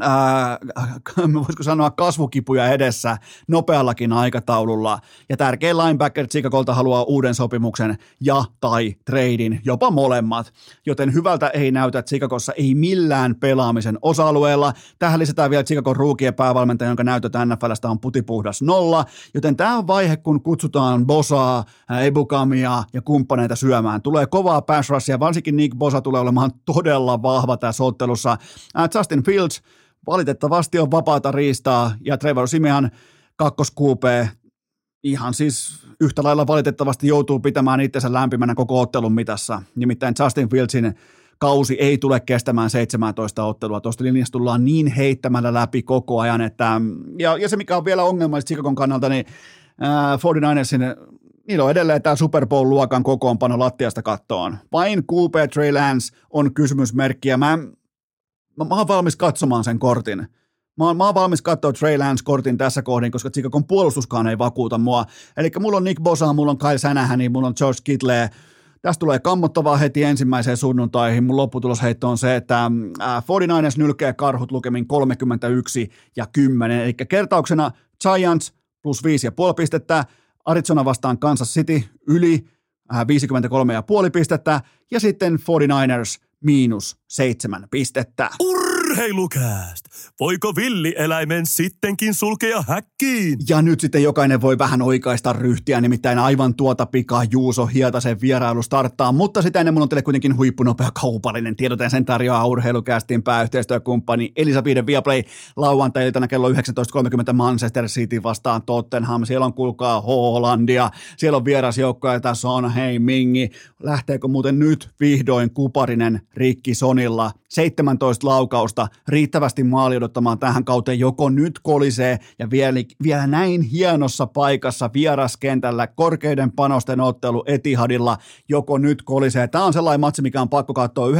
ää, voisiko sanoa kasvukipuja edessä nopeallakin aikataululla. Ja tärkein linebacker Chicagolta haluaa uuden sopimuksen ja tai treidin, jopa molemmat. Joten hyvältä ei näytä Chicagossa ei millään pelaamisen osa-alueella. Tähän lisätään vielä Chicagon ruukien päävalmentaja, jonka näytöt NFLstä on putipuhdas nolla. Joten tämä on vaihe, kun kutsutaan Bosaa, Ebukamia ja kumppaneita syömään. Tulee kovaa pass rushia, varsinkin Nick Bosa tulee olemaan todella vahva tässä ottelussa. Justin Fields valitettavasti on vapaata riistaa ja Trevor Simean kakkoskuupee ihan siis yhtä lailla valitettavasti joutuu pitämään itsensä lämpimänä koko ottelun mitassa. Nimittäin Justin Fieldsin kausi ei tule kestämään 17 ottelua. Tuosta linjasta tullaan niin heittämällä läpi koko ajan, että, ja, ja se mikä on vielä ongelmallista Chicagon kannalta, niin äh, 49ersin niillä on edelleen tämä Super Bowl-luokan kokoonpano lattiasta kattoon. Vain QB Trey Lance on kysymysmerkki, ja mä mä, mä oon valmis katsomaan sen kortin. Mä oon, mä oon valmis katsoa Trey Lance-kortin tässä kohdin, koska Chicagon puolustuskaan ei vakuuta mua. Eli mulla on Nick Bosa, mulla on Kyle Shanahan, mulla on George Kittle. Tästä tulee kammottavaa heti ensimmäiseen sunnuntaihin. Mun lopputulosheitto on se, että 49ers nylkee karhut lukemin 31 ja 10. Eli kertauksena Giants plus 5,5 pistettä, Arizona vastaan Kansas City yli 53,5 pistettä ja sitten 49ers miinus seitsemän pistettä. Urheilukääst! Voiko villieläimen sittenkin sulkea häkkiin? Ja nyt sitten jokainen voi vähän oikaista ryhtiä, nimittäin aivan tuota pikaa Juuso Hietasen vierailu starttaa, mutta sitä ennen mun on teille kuitenkin huippunopea kaupallinen tiedote sen tarjoaa urheilukäästin pääyhteistyökumppani Elisa Piiden Viaplay lauantai-iltana kello 19.30 Manchester City vastaan Tottenham. Siellä on kuulkaa Hollandia, siellä on vierasjoukkoja, tässä on hei Mingi. Lähteekö muuten nyt vihdoin kuparinen rikki Sonilla? 17 laukausta, riittävästi maali odottamaan tähän kauteen, joko nyt kolisee ja vielä, vielä näin hienossa paikassa vieraskentällä, korkeiden panosten ottelu Etihadilla, joko nyt kolisee. Tämä on sellainen matsi, mikä on pakko katsoa 19.30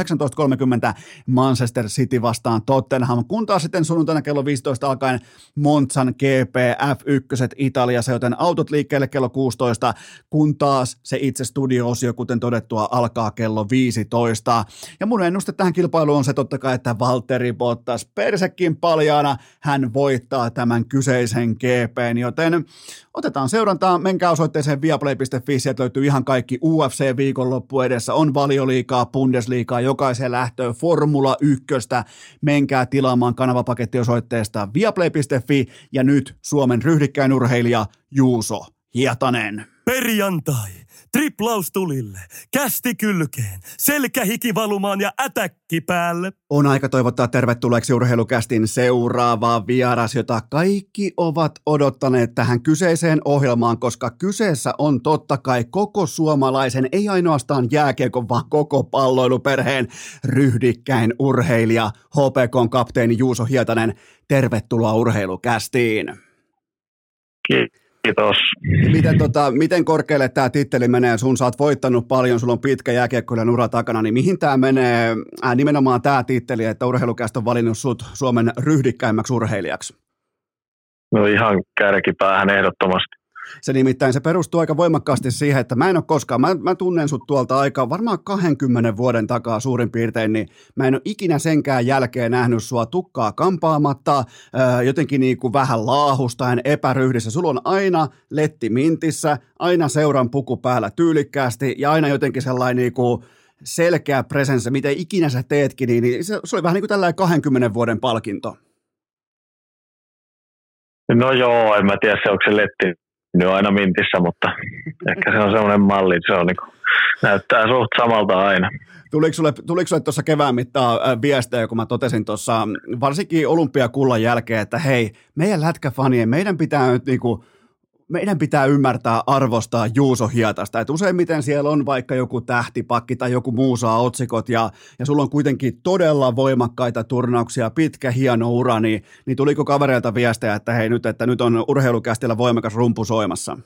Manchester City vastaan Tottenham, kun taas sitten sunnuntaina kello 15 alkaen Monzan GP F1 Italiassa, joten autot liikkeelle kello 16, kun taas se itse studio-osio, kuten todettua, alkaa kello 15. Ja mun ennuste tähän kilpailuun on se totta kai, että Valtteri Bottas persekin paljaana, hän voittaa tämän kyseisen GPn, joten otetaan seurantaa, menkää osoitteeseen viaplay.fi, sieltä löytyy ihan kaikki UFC viikonloppu edessä, on valioliikaa, Bundesliigaa, jokaiseen lähtöön Formula 1, menkää tilaamaan kanavapaketti osoitteesta viaplay.fi ja nyt Suomen ryhdikkäin urheilija Juuso Hietanen. Perjantai Triplaus tulille, kästi kylkeen, selkähiki valumaan ja ätäkki päälle. On aika toivottaa tervetulleeksi urheilukästin seuraavaa vieras, jota kaikki ovat odottaneet tähän kyseiseen ohjelmaan, koska kyseessä on totta kai koko suomalaisen, ei ainoastaan jääkiekon, vaan koko palloiluperheen ryhdikkäin urheilija, HPKn kapteeni Juuso Hietanen. Tervetuloa urheilukästiin. Kiitos Kiitos. Miten, tota, miten korkealle tämä titteli menee? Sun sä oot voittanut paljon, sulla on pitkä jääkiekkoinen ura takana, niin mihin tämä menee, äh, nimenomaan tämä titteli, että urheilukästä on valinnut sut Suomen ryhdikkäimmäksi urheilijaksi? No ihan kärkipäähän ehdottomasti. Se nimittäin se perustuu aika voimakkaasti siihen, että mä en ole koskaan, mä, mä tunnen sut tuolta aikaa varmaan 20 vuoden takaa suurin piirtein, niin mä en ole ikinä senkään jälkeen nähnyt sua tukkaa kampaamatta, jotenkin niin kuin vähän laahustain, epäryhdissä. Sulla on aina letti mintissä, aina seuran puku päällä tyylikkäästi ja aina jotenkin sellainen niin kuin selkeä presenssi, mitä ikinä sä teetkin, niin, niin se, se oli vähän niin kuin tällainen 20 vuoden palkinto. No joo, en mä tiedä se onko se letti nyt aina mintissä, mutta ehkä se on semmoinen malli, se on niin kuin, näyttää suht samalta aina. Tuliko sulle, tuliko sulle tuossa kevään mittaan viestejä, kun mä totesin tuossa, varsinkin olympiakullan jälkeen, että hei, meidän lätkäfanien, meidän pitää nyt niinku, meidän pitää ymmärtää arvostaa Juuso Hietasta. että useimmiten siellä on vaikka joku tähtipakki tai joku muu saa otsikot ja, ja sulla on kuitenkin todella voimakkaita turnauksia, pitkä hieno ura, niin, niin tuliko kavereilta viestejä, että hei nyt, että nyt on urheilukästillä voimakas rumpu soimassa?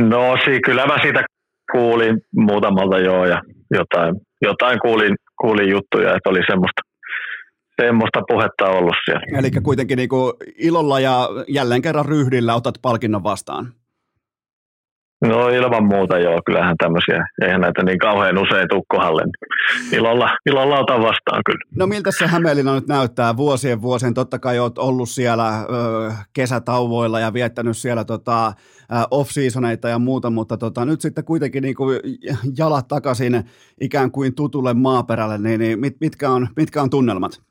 No si, kyllä mä siitä kuulin muutamalta joo ja jotain, jotain kuulin, kuulin juttuja, että oli semmoista semmoista puhetta ollut siellä. Eli kuitenkin niin kuin ilolla ja jälleen kerran ryhdillä otat palkinnon vastaan. No ilman muuta joo, kyllähän tämmöisiä, eihän näitä niin kauhean usein tukkohalle. Ilolla, ilolla otan vastaan kyllä. No miltä se Hämeenlinna nyt näyttää vuosien vuosien? Totta kai olet ollut siellä ö, kesätauvoilla ja viettänyt siellä tota, off-seasoneita ja muuta, mutta tota, nyt sitten kuitenkin niin kuin jalat takaisin ikään kuin tutulle maaperälle, niin, niin mit, mitkä, on, mitkä on tunnelmat?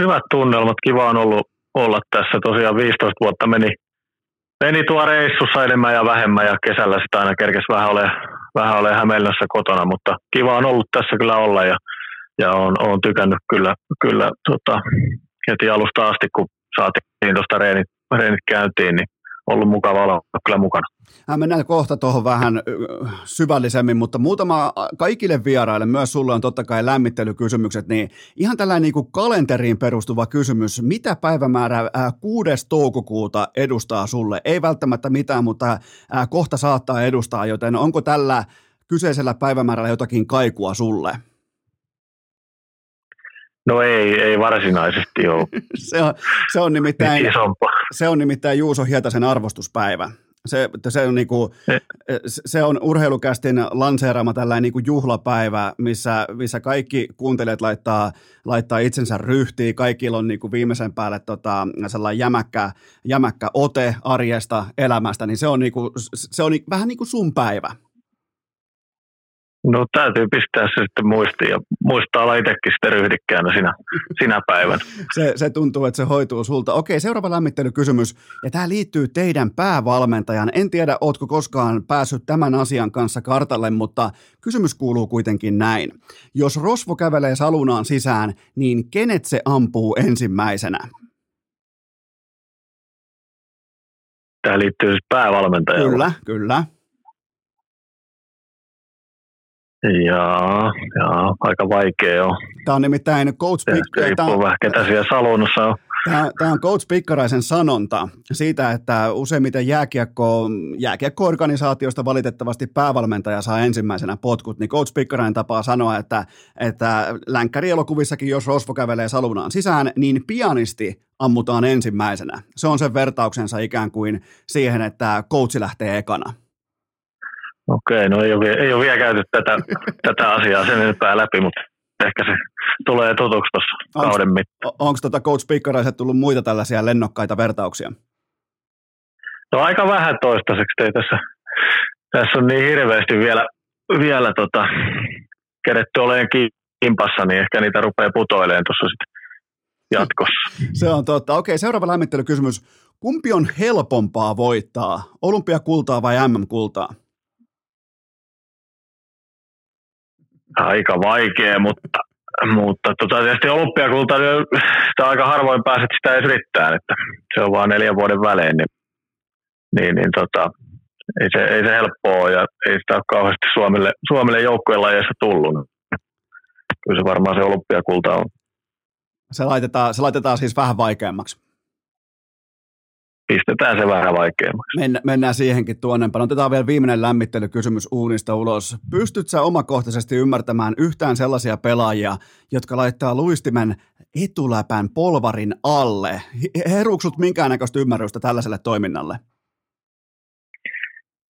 Hyvät tunnelmat. Kiva on ollut olla tässä. Tosiaan 15 vuotta meni, meni tuo reissussa enemmän ja vähemmän ja kesällä sitä aina kerkesi vähän ole, vähän ole Hämeenlässä kotona, mutta kiva on ollut tässä kyllä olla ja, ja on, on tykännyt kyllä, kyllä tota, heti alusta asti, kun saatiin tuosta reenit, reenit käyntiin, niin ollut mukava olla kyllä mukana. Mennään kohta tuohon vähän syvällisemmin, mutta muutama kaikille vieraille, myös sulle on totta kai lämmittelykysymykset, niin ihan tällainen niin kuin kalenteriin perustuva kysymys. Mitä päivämäärää 6. toukokuuta edustaa sulle? Ei välttämättä mitään, mutta kohta saattaa edustaa, joten onko tällä kyseisellä päivämäärällä jotakin kaikua sulle? No ei, ei varsinaisesti ole. se, on, se, on nimittäin, se on nimittäin Juuso Hietasen arvostuspäivä. Se, se, on niinku, se on urheilukästin lanseeraama tällainen niinku juhlapäivä, missä, missä kaikki kuuntelijat laittaa, laittaa itsensä ryhtiin. Kaikilla on niinku viimeisen päälle tota, sellainen jämäkkä, jämäkkä ote arjesta, elämästä, niin se on, niinku, se on vähän niin kuin sun päivä. No täytyy pistää se sitten muistiin ja muistaa olla itsekin sitten ryhdikkäänä sinä, sinä päivänä. se, se tuntuu, että se hoituu sulta. Okei, seuraava lämmittelykysymys. Ja tämä liittyy teidän päävalmentajan. En tiedä, ootko koskaan päässyt tämän asian kanssa kartalle, mutta kysymys kuuluu kuitenkin näin. Jos Rosvo kävelee salunaan sisään, niin kenet se ampuu ensimmäisenä? Tämä liittyy siis päävalmentajaan. Kyllä, kyllä. Jaa, jaa, aika vaikea on. Tämä on nimittäin Coach Pikkaraisen. Riippuu vähän, ketä siellä salonnossa on. Tämä, tämä on Coach Pikkaraisen sanonta siitä, että useimmiten jääkiekko, jääkiekko-organisaatiosta valitettavasti päävalmentaja saa ensimmäisenä potkut, niin Coach Pikkarainen tapaa sanoa, että, että länkkärielokuvissakin, jos Rosvo kävelee salunaan sisään, niin pianisti ammutaan ensimmäisenä. Se on sen vertauksensa ikään kuin siihen, että coachi lähtee ekana. Okei, no ei ole, ei ole vielä käyty tätä, tätä asiaa sen enempää läpi, mutta ehkä se tulee tutuksi tuossa kauden mittaan. Onko tuota Coach Pikkaraiset tullut muita tällaisia lennokkaita vertauksia? No aika vähän toistaiseksi. Ei tässä, tässä on niin hirveästi vielä, vielä tota, keretty olemaan kimpassa, niin ehkä niitä rupeaa putoilemaan tuossa sitten jatkossa. Se on totta. Okei, seuraava lämmittelykysymys. Kumpi on helpompaa voittaa, olympiakultaa vai MM-kultaa? Aika vaikea, mutta, mutta tota, tietysti olympiakulta, sitä aika harvoin pääset sitä edes yrittämään, että se on vain neljän vuoden välein, niin, niin, niin tota, ei, se, ei se helppoa ja ei sitä ole kauheasti Suomelle, Suomelle joukkueen lajeissa tullut. Kyllä se varmaan se olympiakulta on. Se laitetaan, se laitetaan siis vähän vaikeammaksi. Pistetään se vähän vaikeammaksi. Men, mennään siihenkin tuonnempana. Otetaan vielä viimeinen lämmittelykysymys uunista ulos. Pystytkö sä omakohtaisesti ymmärtämään yhtään sellaisia pelaajia, jotka laittaa luistimen etuläpän polvarin alle? Heruksut minkäännäköistä ymmärrystä tällaiselle toiminnalle?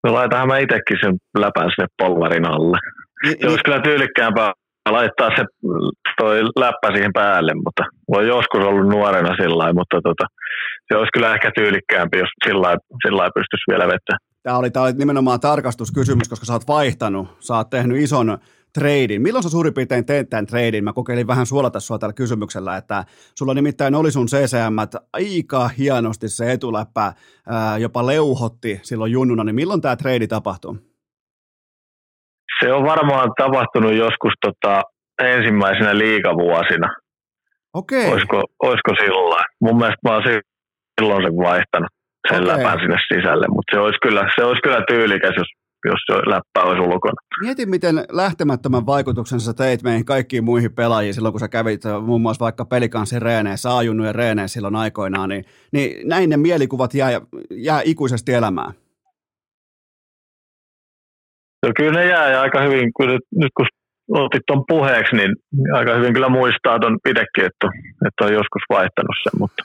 No laitahan mä itsekin sen läpän sinne polvarin alle. Ni, se olisi kyllä tyylikkäämpää laittaa se toi läppä siihen päälle, mutta voi joskus ollut nuorena sillä mutta tota, se olisi kyllä ehkä tyylikkäämpi, jos sillä lailla pystyisi vielä vetämään. Tämä oli, tämä oli nimenomaan tarkastuskysymys, koska sä oot vaihtanut, sä oot tehnyt ison treidin. Milloin sä suurin piirtein teet tämän treidin? Mä kokeilin vähän suolata sua tällä kysymyksellä, että sulla nimittäin oli sun CCM aika hienosti se etuläppä, ää, jopa leuhotti silloin junnuna, niin milloin tämä treidi tapahtui? Se on varmaan tapahtunut joskus tota, ensimmäisenä liikavuosina. Okei. Okay. Olisiko, olisiko silloin? Mun mielestä mä oon silloin sen vaihtanut sen okay. läpän sinne sisälle, mutta se olisi kyllä, se olisi kyllä tyylikäs, jos, jos se läppä olisi ulkona. Mieti, miten lähtemättömän vaikutuksen sä teit meihin kaikkiin muihin pelaajiin silloin, kun sä kävit äh, muun muassa vaikka pelikanssin reeneissä, ajunnujen reeneissä silloin aikoinaan, niin, niin näin ne mielikuvat jää, jää ikuisesti elämään. No kyllä ne jää ja aika hyvin, kun nyt, nyt kun otit tuon puheeksi, niin aika hyvin kyllä muistaa tuon itsekin, että, että on joskus vaihtanut sen, mutta,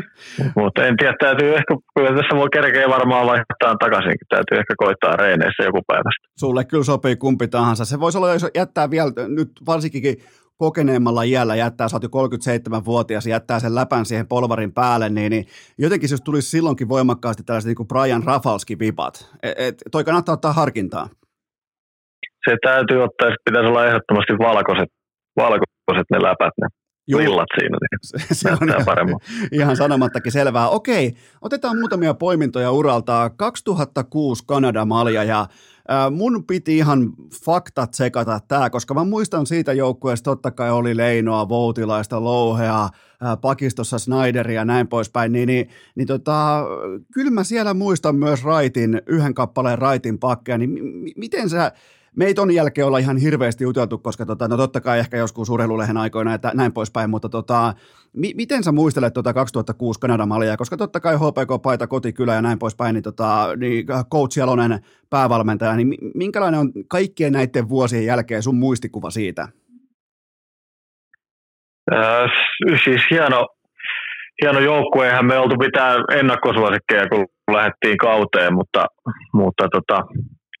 mutta en tiedä, täytyy ehkä, kyllä tässä voi kerkeä varmaan vaihtaa takaisinkin, täytyy ehkä koittaa reeneissä joku päivästä. Sulle kyllä sopii kumpi tahansa. Se voisi olla, jos jättää vielä nyt varsinkin kokeneemmalla iällä jättää, sä oot jo 37-vuotias, jättää sen läpän siihen polvarin päälle, niin, niin jotenkin jos tulisi silloinkin voimakkaasti tällaiset niin kuin Brian Rafalski-vipat, et, et, toi kannattaa ottaa harkintaa se täytyy ottaa, että pitäisi olla ehdottomasti valkoiset, valkoiset ne läpät, ne Juu. lillat siinä, niin se, se on paremmin. ihan sanomattakin selvää. Okei, otetaan muutamia poimintoja uralta. 2006 Kanada-malja ja mun piti ihan faktat sekata tämä, koska mä muistan siitä joukkueesta totta kai oli Leinoa, Voutilaista, Louhea, pakistossa Snyderia ja näin poispäin, niin, niin, niin tota, kyllä mä siellä muistan myös Raitin, yhden kappaleen Raitin pakkeja, niin m- miten sä, me ei ton jälkeen olla ihan hirveästi juteltu, koska tota, no totta kai ehkä joskus urheilulehen aikoina että näin poispäin, mutta tota, mi- miten sä muistelet tota 2006 Kanadan mallia, koska totta kai HPK-paita, kotikylä ja näin poispäin, niin, tota, niin Coach Jalonen päävalmentaja, niin minkälainen on kaikkien näiden vuosien jälkeen sun muistikuva siitä? Äh, siis hieno, hieno joukkue, eihän me oltu pitää ennakkosuosikkeja, kun lähdettiin kauteen, mutta, mutta tota,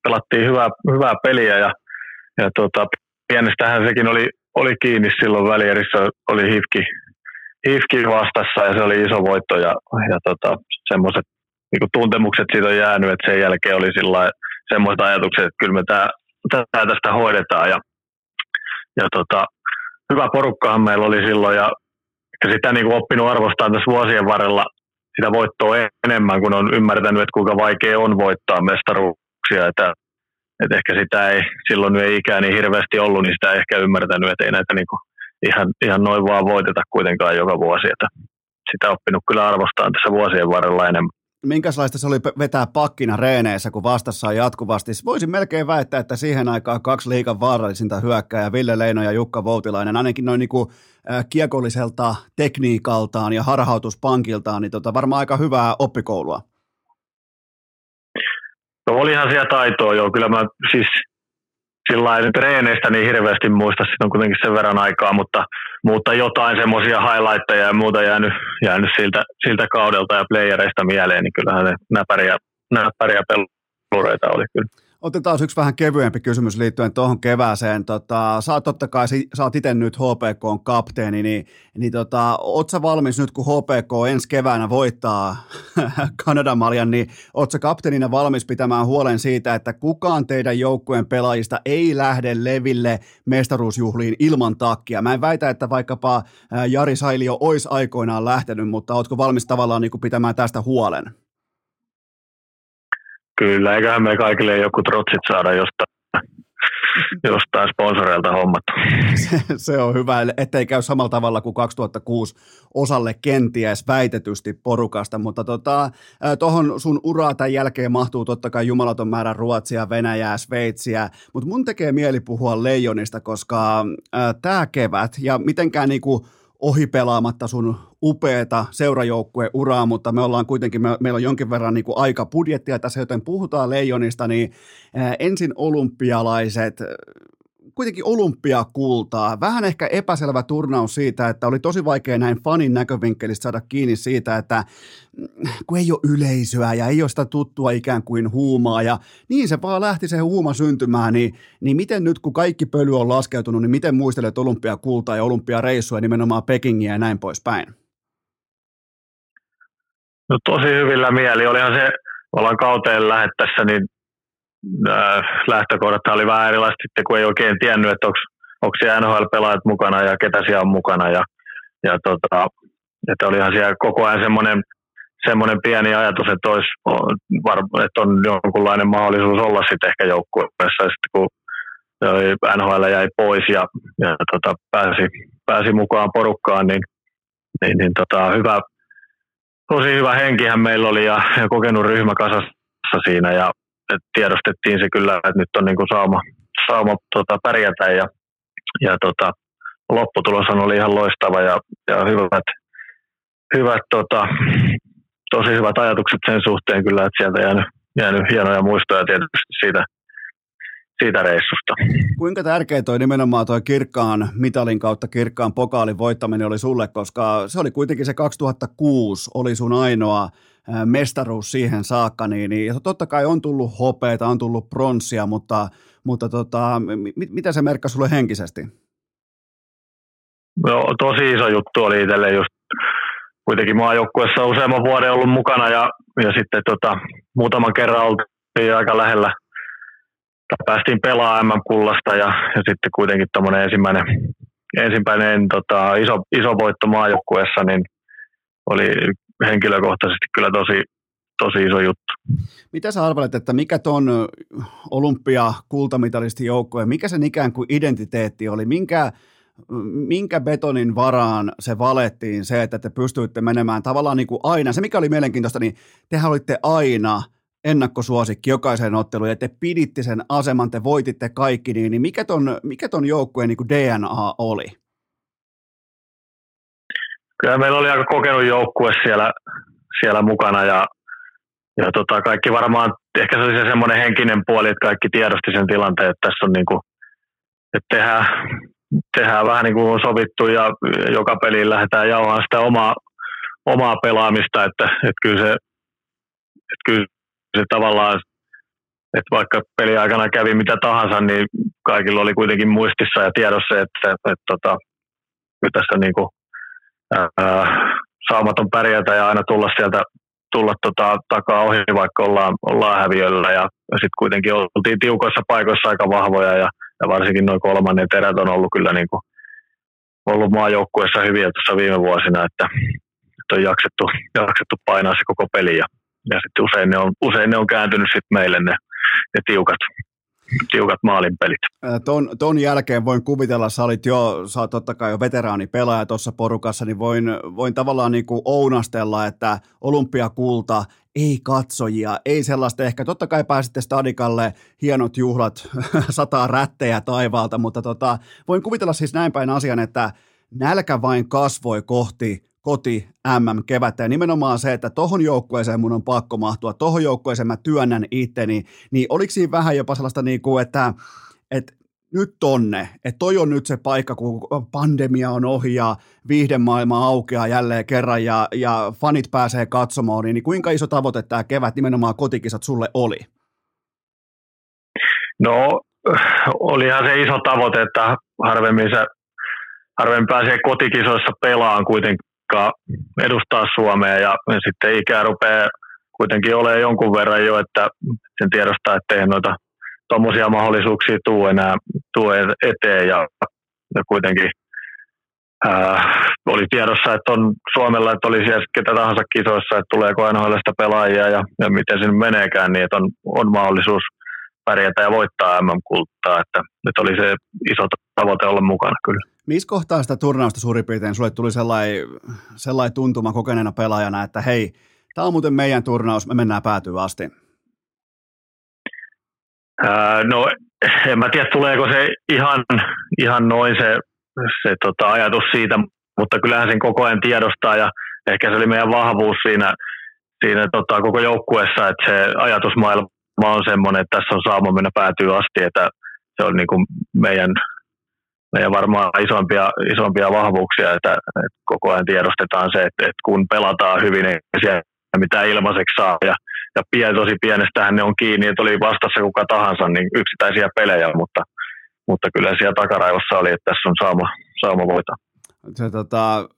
pelattiin hyvää, hyvää peliä ja, ja tota, pienestähän sekin oli, oli kiinni silloin välierissä, oli Hifki, Hifki vastassa ja se oli iso voitto ja, ja tota, semmoiset niin tuntemukset siitä on jäänyt, että sen jälkeen oli semmoiset ajatukset, että kyllä me tämä, tästä hoidetaan ja, ja tota, hyvä porukkahan meillä oli silloin ja, ja sitä niin kuin oppinut arvostaa tässä vuosien varrella sitä voittoa enemmän, kun on ymmärtänyt, että kuinka vaikea on voittaa mestaruus kokemuksia, että, että ehkä sitä ei silloin ei ikään niin hirveästi ollut, niin sitä ei ehkä ymmärtänyt, että ei näitä niin kuin ihan, ihan noin vaan voiteta kuitenkaan joka vuosi, että sitä oppinut kyllä arvostaa tässä vuosien varrella enemmän. Minkälaista se oli vetää pakkina reeneissä, kun vastassa on jatkuvasti? Voisin melkein väittää, että siihen aikaan kaksi liikan vaarallisinta hyökkää, Ville Leino ja Jukka Voutilainen, ainakin noin niin kuin, kiekolliselta tekniikaltaan ja harhautuspankiltaan, niin tota, varmaan aika hyvää oppikoulua. No olihan siellä taitoa jo, kyllä mä siis sillä lailla treeneistä niin hirveästi muista, siitä on kuitenkin sen verran aikaa, mutta, mutta jotain semmoisia highlightteja ja muuta jäänyt, jäänyt siltä, siltä kaudelta ja playereista mieleen, niin kyllähän ne näpäriä, näpäriä pelureita oli kyllä. Otetaan yksi vähän kevyempi kysymys liittyen tuohon kevääseen. Tota, sä oot totta kai, sä oot itse nyt HPK on kapteeni, niin, niin tota, oot sä valmis nyt, kun HPK ensi keväänä voittaa Kanadan maljan, niin oot sä kapteenina valmis pitämään huolen siitä, että kukaan teidän joukkueen pelaajista ei lähde leville mestaruusjuhliin ilman takkia. Mä en väitä, että vaikkapa Jari Sailio olisi aikoinaan lähtenyt, mutta ootko valmis tavallaan niin pitämään tästä huolen? Kyllä, eiköhän me kaikille joku trotsit saada jostain, jostain sponsoreilta hommat. Se, se on hyvä, ettei käy samalla tavalla kuin 2006 osalle kenties väitetysti porukasta, mutta tota, tuohon sun uraa tämän jälkeen mahtuu totta kai jumalaton määrä Ruotsia, Venäjää, Sveitsiä, mutta mun tekee mieli puhua Leijonista, koska tämä kevät ja mitenkään niinku ohipelaamatta sun upeeta seurajoukkueuraa, mutta me ollaan kuitenkin, me, meillä on jonkin verran niin aika budjettia tässä, joten puhutaan Leijonista, niin ensin olympialaiset, kuitenkin olympiakultaa. Vähän ehkä epäselvä turnaus siitä, että oli tosi vaikea näin fanin näkövinkkelistä saada kiinni siitä, että mm, kun ei ole yleisöä ja ei ole sitä tuttua ikään kuin huumaa ja niin se vaan lähti se huuma syntymään, niin, niin miten nyt kun kaikki pöly on laskeutunut, niin miten muistelet olympiakultaa ja olympiareissua nimenomaan Pekingiä ja näin poispäin? No tosi hyvillä mieli. Olihan se, ollaan kauteen lähettäessä, niin lähtökohdat oli vähän erilaiset sitten, kun ei oikein tiennyt, että onko siellä NHL-pelaajat mukana ja ketä siellä on mukana. Ja, ja tota, että olihan siellä koko ajan semmoinen, semmoinen pieni ajatus, että, olisi, että on jonkunlainen mahdollisuus olla sitten ehkä joukkueessa. Sitten kun NHL jäi pois ja, ja tota, pääsi, pääsi mukaan porukkaan, niin, niin, niin tota, hyvä, tosi hyvä henkihän meillä oli ja, ja kokenut ryhmä kasassa siinä ja et tiedostettiin se kyllä, että nyt on niinku sauma, sauma tota, pärjätä ja, ja tota, lopputulos oli ihan loistava ja, ja hyvät, hyvät tota, tosi hyvät ajatukset sen suhteen kyllä, että sieltä jäänyt, jäänyt hienoja muistoja tietysti siitä, siitä reissusta. Kuinka tärkeä toi nimenomaan toi kirkkaan mitalin kautta kirkkaan pokaalin voittaminen oli sulle, koska se oli kuitenkin se 2006 oli sun ainoa mestaruus siihen saakka, niin, niin totta kai on tullut hopeita, on tullut pronssia, mutta, mutta tota, mit, mitä se merkkasi sulle henkisesti? No, tosi iso juttu oli itselle just kuitenkin maajoukkuessa useamman vuoden ollut mukana ja, ja sitten tota, muutaman kerran oltiin aika lähellä, päästiin pelaamaan MM-kullasta ja, ja sitten kuitenkin tuommoinen ensimmäinen, ensimmäinen tota, iso, iso voitto maajoukkuessa, niin oli henkilökohtaisesti kyllä tosi, tosi iso juttu. Mitä sä arvelet, että mikä ton olympia kultamitalistin joukkojen, mikä sen ikään kuin identiteetti oli, minkä, minkä betonin varaan se valettiin se, että te pystyitte menemään tavallaan niin kuin aina, se mikä oli mielenkiintoista, niin tehän olitte aina ennakkosuosikki jokaiseen otteluun ja te piditte sen aseman, te voititte kaikki, niin, niin mikä ton, mikä ton joukkueen niin DNA oli? Kyllä meillä oli aika kokenut joukkue siellä, siellä mukana ja, ja tota, kaikki varmaan, ehkä se oli se semmoinen henkinen puoli, että kaikki tiedosti sen tilanteen, että tässä on niin kuin, että tehdään, tehdään vähän niin kuin on sovittu ja joka peliin lähdetään jauhaan sitä omaa, omaa pelaamista, että, että kyllä se, että kyllä se tavallaan, että vaikka peli aikana kävi mitä tahansa, niin kaikilla oli kuitenkin muistissa ja tiedossa, että, että, että, että, että tässä niin kuin saamaton pärjätä ja aina tulla sieltä tulla tota, takaa ohi, vaikka ollaan, ollaan häviöllä. Ja, ja sitten kuitenkin oltiin tiukoissa paikoissa aika vahvoja ja, ja varsinkin noin kolmannet erät on ollut kyllä niin kuin, ollut maajoukkueessa hyviä tuossa viime vuosina, että, että on jaksettu, jaksettu painaa se koko peli ja, ja sitten usein ne on, usein ne on kääntynyt sitten meille ne, ne tiukat, tiukat maalinpelit. Ton, ton jälkeen voin kuvitella, sä olit jo, sä oot totta kai jo veteraanipelaaja tuossa porukassa, niin voin, voin tavallaan niin kuin ounastella, että olympiakulta, ei katsojia, ei sellaista ehkä, totta kai pääsitte stadikalle, hienot juhlat, sataa rättejä taivaalta, mutta tota, voin kuvitella siis näin päin asian, että nälkä vain kasvoi kohti koti MM-kevättä. Ja nimenomaan se, että tohon joukkueeseen mun on pakko mahtua, tohon joukkueeseen mä työnnän itteni, niin oliko siinä vähän jopa sellaista niin kuin, että, että nyt tonne, että toi on nyt se paikka, kun pandemia on ohi ja viihdemaailma aukeaa jälleen kerran ja, ja fanit pääsee katsomaan, niin, kuinka iso tavoite tämä kevät nimenomaan kotikisat sulle oli? No, olihan se iso tavoite, että harvemmin, se, harvemmin pääsee kotikisoissa pelaan kuitenkin paikkaa edustaa Suomea ja, sitten ikää rupeaa kuitenkin olemaan jonkun verran jo, että sen tiedostaa, että ei noita tuommoisia mahdollisuuksia tuu enää tuu eteen ja, ja kuitenkin ää, oli tiedossa, että on Suomella, että oli siellä ketä tahansa kisoissa, että tuleeko NHLstä pelaajia ja, ja miten se meneekään, niin että on, on mahdollisuus pärjätä ja voittaa MM-kultaa, että nyt oli se iso tavoite olla mukana kyllä. Missä kohtaa sitä turnausta suurin piirtein sulle tuli sellainen, sellainen tuntuma kokeneena pelaajana, että hei, tämä on muuten meidän turnaus, me mennään päätyyn asti? Ää, no en mä tiedä tuleeko se ihan, ihan noin se, se tota, ajatus siitä, mutta kyllähän sen koko ajan tiedostaa ja ehkä se oli meidän vahvuus siinä, siinä tota, koko joukkueessa, että se ajatusmaailma on semmoinen, että tässä on saama mennä päätyy asti, että se on niin kuin meidän, meidän varmaan isompia, isompia vahvuuksia, että, että koko ajan tiedostetaan se, että, että kun pelataan hyvin, niin siellä mitä ilmaiseksi saa ja, ja pien, tosi pienestähän ne on kiinni, että oli vastassa kuka tahansa, niin yksittäisiä pelejä, mutta, mutta kyllä siellä takaraivossa oli, että tässä on saama, saama voita. Se, tota,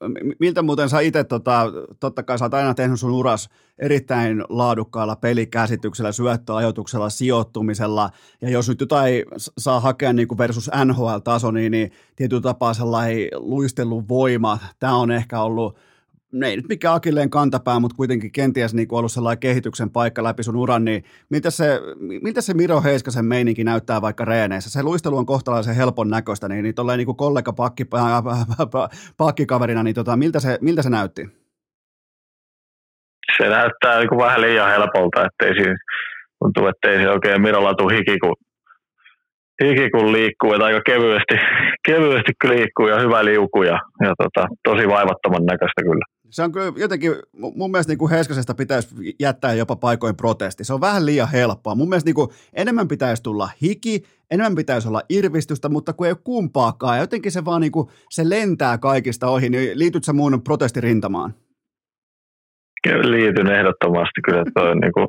miltä muuten sä itse, tota, totta kai sä oot aina tehnyt sun uras erittäin laadukkaalla pelikäsityksellä, syöttöajoituksella, sijoittumisella, ja jos nyt jotain saa hakea niin kuin versus NHL-taso, niin, niin tietyllä tapaa sellainen luistelun voima, tämä on ehkä ollut ne ei nyt mikään akilleen kantapää, mutta kuitenkin kenties niin ollut sellainen kehityksen paikka läpi sun uran, niin miltä se, miltä se Miro Heiskasen meininki näyttää vaikka reeneissä? Se luistelu on kohtalaisen helpon näköistä, niin, niin tolleen niin kollega pakki, pakkikaverina, niin tota, miltä, se, miltä se näytti? Se näyttää niin vähän liian helpolta, ettei siinä, tuntuu, ettei siinä oikein Mirolla tule hiki, kun, hiki kun liikkuu, että aika kevyesti, kevyesti liikkuu ja hyvä liuku ja, ja tota, tosi vaivattoman näköistä kyllä se on kyllä jotenkin, mun mielestä niin kuin Heiskasesta pitäisi jättää jopa paikoin protesti. Se on vähän liian helppoa. Mun mielestä niin kuin enemmän pitäisi tulla hiki, enemmän pitäisi olla irvistystä, mutta kun ei ole kumpaakaan, jotenkin se vaan niin kuin, se lentää kaikista ohi, niin liityt sä mun protestirintamaan? Liityn ehdottomasti kyllä, toi niin kuin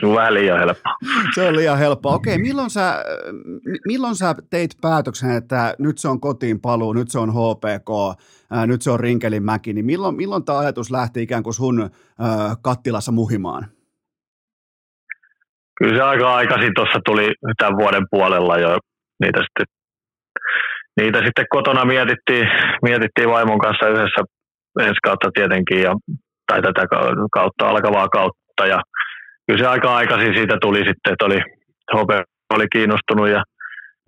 se on vähän liian helppoa. Se on liian helppoa. Okei, milloin sä, milloin sä teit päätöksen, että nyt se on kotiin paluu, nyt se on HPK, ää, nyt se on Rinkelinmäki, niin milloin, milloin tämä ajatus lähti ikään kuin sun ää, kattilassa muhimaan? Kyllä se aika aikaisin tuossa tuli tämän vuoden puolella jo niitä sitten, niitä sitten kotona mietittiin, mietittiin vaimon kanssa yhdessä ensi kautta tietenkin ja, tai tätä kautta alkavaa kautta ja kyllä se aika aikaisin siitä tuli sitten, että oli, Hope oli kiinnostunut ja,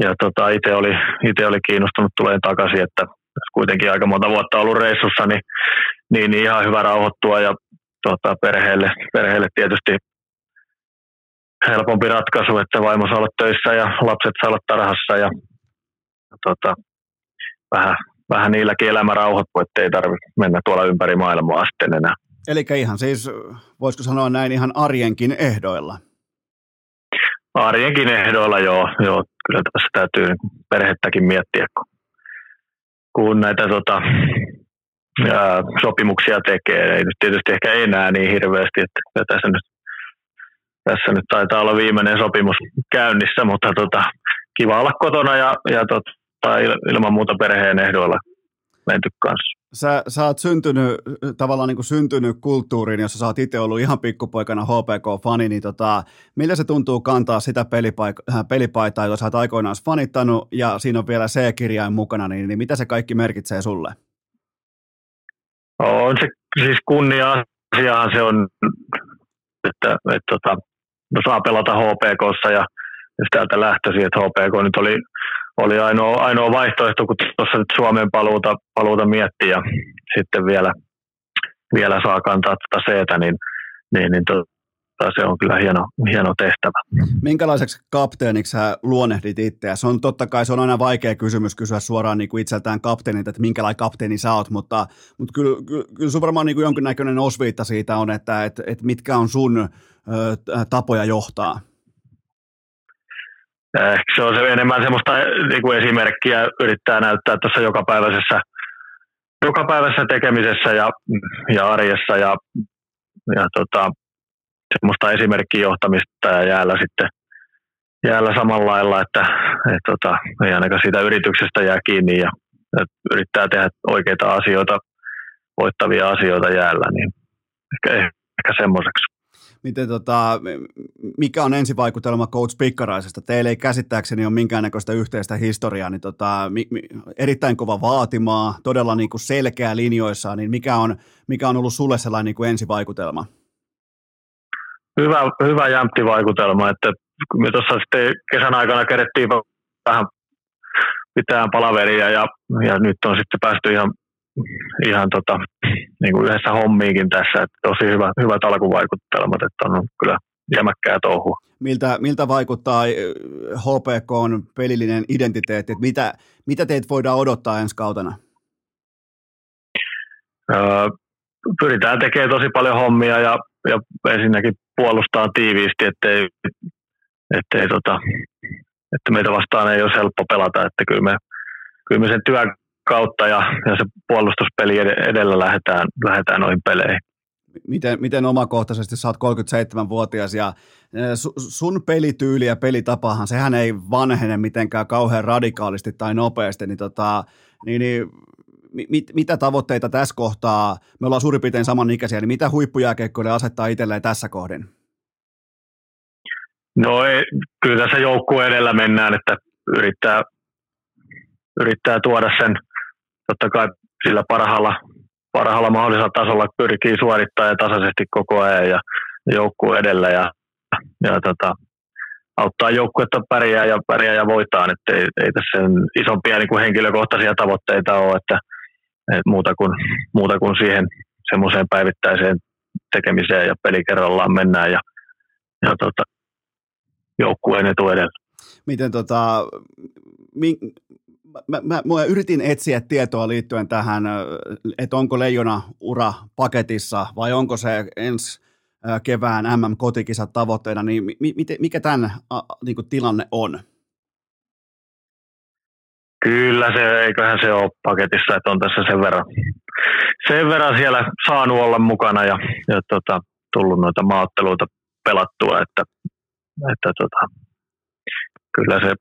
ja tota, itse oli, ite oli kiinnostunut tulee takaisin, että kuitenkin aika monta vuotta ollut reissussa, niin, niin, niin ihan hyvä rauhoittua ja tota, perheelle, perheelle tietysti helpompi ratkaisu, että vaimo saa olla töissä ja lapset saa olla tarhassa ja tota, vähän, vähän niilläkin elämä rauhoittuu, ettei tarvitse mennä tuolla ympäri maailmaa sitten enää. Eli ihan siis, voisiko sanoa näin, ihan arjenkin ehdoilla? Arjenkin ehdoilla, joo. joo. Kyllä tässä täytyy perhettäkin miettiä, kun, kun näitä tota, ja, sopimuksia tekee. Ei nyt tietysti ehkä enää niin hirveästi, että tässä nyt, tässä nyt taitaa olla viimeinen sopimus käynnissä, mutta tota, kiva olla kotona ja, ja tota, ilman muuta perheen ehdoilla menty kanssa. Sä, sä oot syntynyt, tavallaan niin kuin syntynyt kulttuuriin, jossa sä oot itse ollut ihan pikkupoikana HPK-fani, niin tota, millä se tuntuu kantaa sitä pelipaik- äh, pelipaitaa, jota sä oot aikoinaan fanittanut, ja siinä on vielä C-kirjain mukana, niin, niin mitä se kaikki merkitsee sulle? On se siis kunnia-asiahan se on, että, että, että tota, saa pelata HPKssa ja jos täältä lähtöisin, että HPK nyt oli oli ainoa, ainoa vaihtoehto, kun tuossa nyt Suomen paluuta, paluuta miettii ja sitten vielä, vielä saa kantaa tätä seetä, niin, niin, niin to, se on kyllä hieno, hieno tehtävä. Minkälaiseksi kapteeniksi sä luonnehdit itseä? Se on totta kai se on aina vaikea kysymys kysyä suoraan niin kuin itseltään kapteenilta, että minkälainen kapteeni sä oot, mutta, mutta kyllä, kyllä, kyllä sun varmaan niin kuin jonkinnäköinen osviitta siitä on, että, että, että mitkä on sun ö, tapoja johtaa. Ehkä se on se enemmän semmoista niin kuin esimerkkiä yrittää näyttää tuossa jokapäiväisessä, jokapäiväisessä tekemisessä ja, ja arjessa ja, ja tota, semmoista esimerkkijohtamista ja jäällä sitten jäällä samalla lailla, että et, tota, ei ainakaan siitä yrityksestä jää kiinni ja, ja yrittää tehdä oikeita asioita, voittavia asioita jäällä, niin ehkä, ehkä semmoiseksi. Miten tota, mikä on ensivaikutelma Coach Pikkaraisesta? Teillä ei käsittääkseni ole minkäännäköistä yhteistä historiaa, niin tota, mi, mi, erittäin kova vaatimaa, todella niin kuin selkeä linjoissaan, niin mikä on, mikä on ollut sulle sellainen niin kuin ensivaikutelma? Hyvä, hyvä jämpti vaikutelma, että me tuossa sitten kesän aikana kerettiin vähän pitää palaveria ja, ja nyt on sitten päästy ihan ihan tota, niin kuin yhdessä hommiinkin tässä, että tosi hyvä, hyvät alkuvaikuttelmat, että on kyllä jämäkkää touhua. Miltä, miltä vaikuttaa HPK on pelillinen identiteetti, että mitä, mitä teitä voidaan odottaa ensi kautena? Öö, pyritään tekemään tosi paljon hommia ja, ja ensinnäkin puolustaa tiiviisti, ettei, ettei tota, että meitä vastaan ei ole helppo pelata, että kyllä me, kyllä me sen työn kautta ja, ja se puolustuspeli edellä lähdetään, lähdetään noihin peleihin. Miten, miten omakohtaisesti, sä oot 37-vuotias ja sun pelityyli ja pelitapahan, sehän ei vanhene mitenkään kauhean radikaalisti tai nopeasti, niin, tota, niin, niin mit, mitä tavoitteita tässä kohtaa, me ollaan suurin piirtein samanikäisiä, niin mitä huippujääkeikkoille asettaa itselleen tässä kohdin? No ei, kyllä tässä joukkue edellä mennään, että yrittää, yrittää tuoda sen totta kai sillä parhaalla, parhaalla mahdollisella tasolla pyrkii suorittamaan ja tasaisesti koko ajan ja joukkue edellä ja, ja tota, auttaa joukkuetta pärjää ja pärjää ja voitaan, että ei, ei tässä isompia niin kuin henkilökohtaisia tavoitteita ole, että, että muuta, kuin, muuta kuin siihen semmoiseen päivittäiseen tekemiseen ja pelikerrallaan mennään ja, ja tota, joukkueen etu edellä. Miten tota, mi, mä, mä, mä yritin etsiä tietoa liittyen tähän, että onko leijona ura paketissa vai onko se ensi kevään MM-kotikisat tavoitteena, niin mi, mikä tämän niin kuin, tilanne on? Kyllä se, eiköhän se ole paketissa, että on tässä sen verran, sen verran siellä saanut olla mukana ja, ja tota, tullut noita maatteluita pelattua, että että tota, kyllä, se,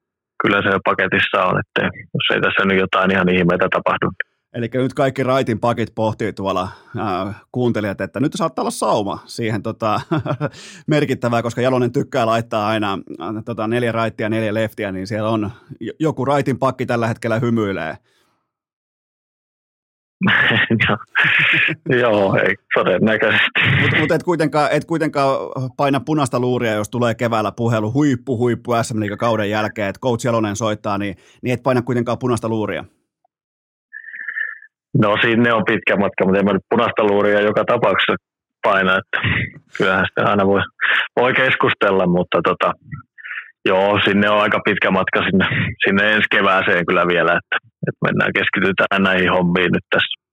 kyllä se paketissa on, että jos ei tässä nyt jotain ihan ihmeitä tapahdu. Eli nyt kaikki raitin pakit pohtii tuolla äh, kuuntelijat, että nyt saattaa olla sauma siihen tota, merkittävää, koska Jalonen tykkää laittaa aina äh, tota, neljä raittia, neljä leftiä, niin siellä on joku raitin pakki tällä hetkellä hymyilee. Joo, ei todennäköisesti. Mutta mut et, kuitenkaan, et kuitenkaan paina punaista luuria, jos tulee keväällä puhelu huippu, huippu SM kauden jälkeen, että coach Jalonen soittaa, niin, niin et paina kuitenkaan punaista luuria. No sinne on pitkä matka, mutta en mä nyt punaista luuria joka tapauksessa paina, että kyllähän sitä aina voi, voi keskustella, mutta tota, joo, sinne on aika pitkä matka sinne, sinne ensi kevääseen kyllä vielä, että, että mennään keskitytään näihin hommiin nyt tässä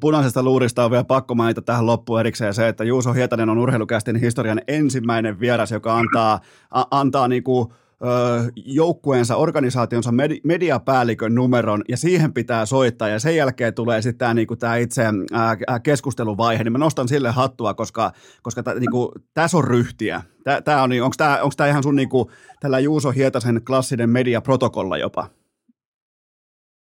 punaisesta luurista on vielä pakko mainita tähän loppuun erikseen se, että Juuso Hietanen on urheilukästin historian ensimmäinen vieras, joka antaa, a, antaa niinku, ö, joukkueensa, organisaationsa med, mediapäällikön numeron ja siihen pitää soittaa ja sen jälkeen tulee sitten tämä niinku, itse ää, keskusteluvaihe, niin mä nostan sille hattua, koska, koska niinku, tässä on ryhtiä. Tää, on, onko tämä ihan sun niinku, tällä Juuso Hietasen klassinen mediaprotokolla jopa?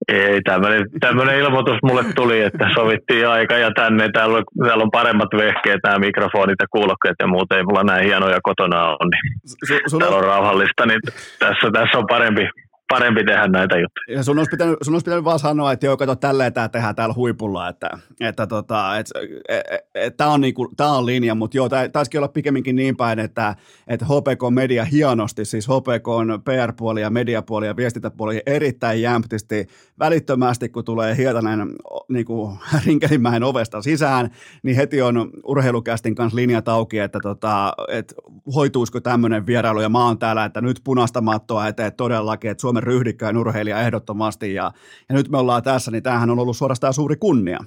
Ei, tämmöinen, tämmöinen ilmoitus mulle tuli, että sovittiin aika ja tänne. Täällä on, täällä on paremmat vehkeet, nämä mikrofonit ja kuulokkeet ja muut. Ei mulla näin hienoja kotona ole, niin su, täällä on rauhallista, niin tässä, tässä on parempi, parempi tehdä näitä juttuja. Ja sun olisi pitänyt, sun olisi pitänyt vaan sanoa, että joo, kato, tälleen tämä tehdään täällä huipulla, että, että tota, et, et, et, et, tämä on, niinku, tää on linja, mutta joo, taisikin olla pikemminkin niin päin, että, että HPK Media hienosti, siis HPK on PR-puoli ja mediapuoli ja viestintäpuoli erittäin jämptisti, välittömästi kun tulee Hietanen niin kuin Rinkelinmäen ovesta sisään, niin heti on urheilukästin kanssa linjat auki, että tota, et hoituisiko tämmöinen vierailu ja mä oon täällä, että nyt punaista mattoa eteen todellakin, että Suomen ryhdikkäin urheilija ehdottomasti ja, ja nyt me ollaan tässä, niin tämähän on ollut suorastaan suuri kunnia.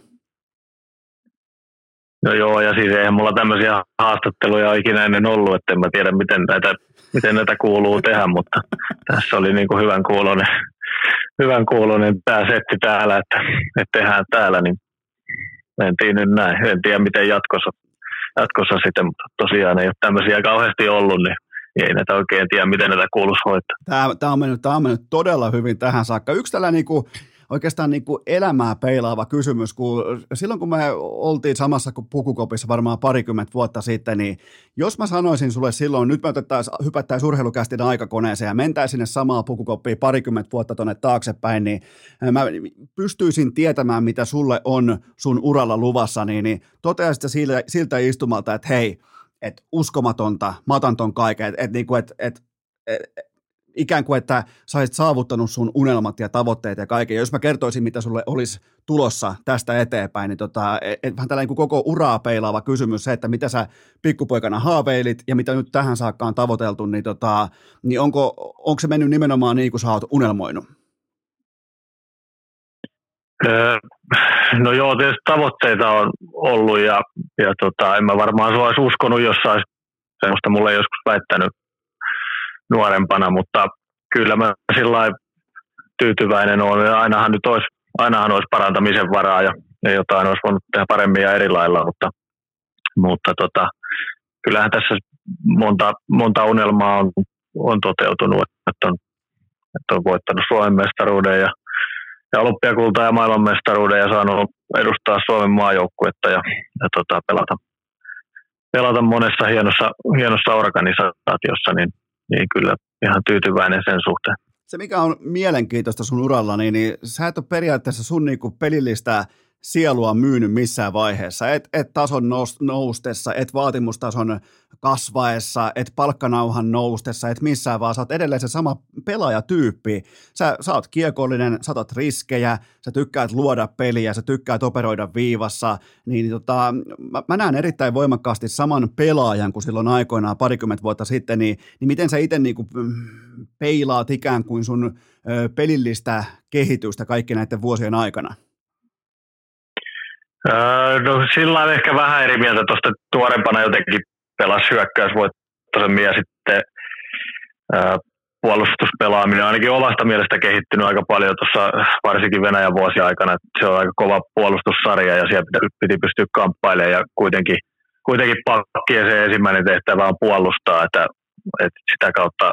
No joo, ja siis eihän mulla tämmöisiä haastatteluja ikinä ennen ollut, että en mä tiedä, miten näitä, miten näitä kuuluu tehdä, mutta tässä oli niin kuin hyvän kuulonen, hyvän kuulonen tämä setti täällä, että, että tehdään täällä, niin mentiin nyt näin. En tiedä, miten jatkossa, jatkossa sitten, mutta tosiaan ei ole tämmöisiä kauheasti ollut, niin ei näitä oikein tiedä, miten näitä kuuluisi hoitaa. Tämä, tämä, on mennyt, tämä on mennyt todella hyvin tähän saakka. Yksi tällä niin kuin, oikeastaan niin kuin elämää peilaava kysymys, kun silloin kun me oltiin samassa kuin pukukopissa varmaan parikymmentä vuotta sitten, niin jos mä sanoisin sulle silloin, nyt me hypättäisiin urheilukästin aikakoneeseen ja mentäisiin sinne samaa pukukoppiin parikymmentä vuotta tuonne taaksepäin, niin mä pystyisin tietämään, mitä sulle on sun uralla luvassa, niin, niin toteaisit siltä istumalta, että hei, että uskomatonta, otan ton kaiken, että et, niinku, et, et, et, ikään kuin, että sä olisit saavuttanut sun unelmat ja tavoitteet ja kaiken. Ja jos mä kertoisin, mitä sulle olisi tulossa tästä eteenpäin, niin tota, et, et vähän tällainen koko uraa peilaava kysymys, se, että mitä sä pikkupoikana haaveilit ja mitä nyt tähän saakka on tavoiteltu, niin, tota, niin onko, onko se mennyt nimenomaan niin kuin sä oot unelmoinut? Öö, no joo, tietysti tavoitteita on ollut ja, ja tota, en mä varmaan sua olisi uskonut, jos olisi semmoista mulle joskus väittänyt nuorempana, mutta kyllä mä sillä tyytyväinen olen. Ainahan nyt olisi, ainahan olisi parantamisen varaa ja, ja jotain olisi voinut tehdä paremmin ja eri lailla, mutta, mutta tota, kyllähän tässä monta, monta unelmaa on, on toteutunut, että on, että on voittanut Suomen mestaruuden ja, ja olympiakulta ja maailmanmestaruuden ja saanut edustaa Suomen maajoukkuetta ja, ja tota, pelata, pelata monessa hienossa, hienossa organisaatiossa, niin, niin kyllä ihan tyytyväinen sen suhteen. Se, mikä on mielenkiintoista sun uralla, niin, niin sä et ole periaatteessa sun niinku pelillistä sielua myynyt missään vaiheessa. Et, et tason noustessa, et vaatimustason kasvaessa, et palkkanauhan noustessa, et missään vaan. Sä oot edelleen se sama pelaajatyyppi. Sä, sä oot kiekollinen, sä riskejä, sä tykkäät luoda peliä, sä tykkäät operoida viivassa. Niin tota, mä, mä näen erittäin voimakkaasti saman pelaajan kuin silloin aikoinaan parikymmentä vuotta sitten. Niin, niin miten sä itse niinku mm, peilaat ikään kuin sun ö, pelillistä kehitystä kaikki näiden vuosien aikana? Öö, no sillä ehkä vähän eri mieltä tuosta tuorempana jotenkin pelasi hyökkäysvoittoisemmin ja sitten öö, puolustuspelaaminen on ainakin omasta mielestä kehittynyt aika paljon tuossa varsinkin Venäjän vuosi aikana. Se on aika kova puolustussarja ja siellä piti, piti pystyä kamppailemaan ja kuitenkin, kuitenkin pakkien se ensimmäinen tehtävä on puolustaa, että, että sitä, kautta,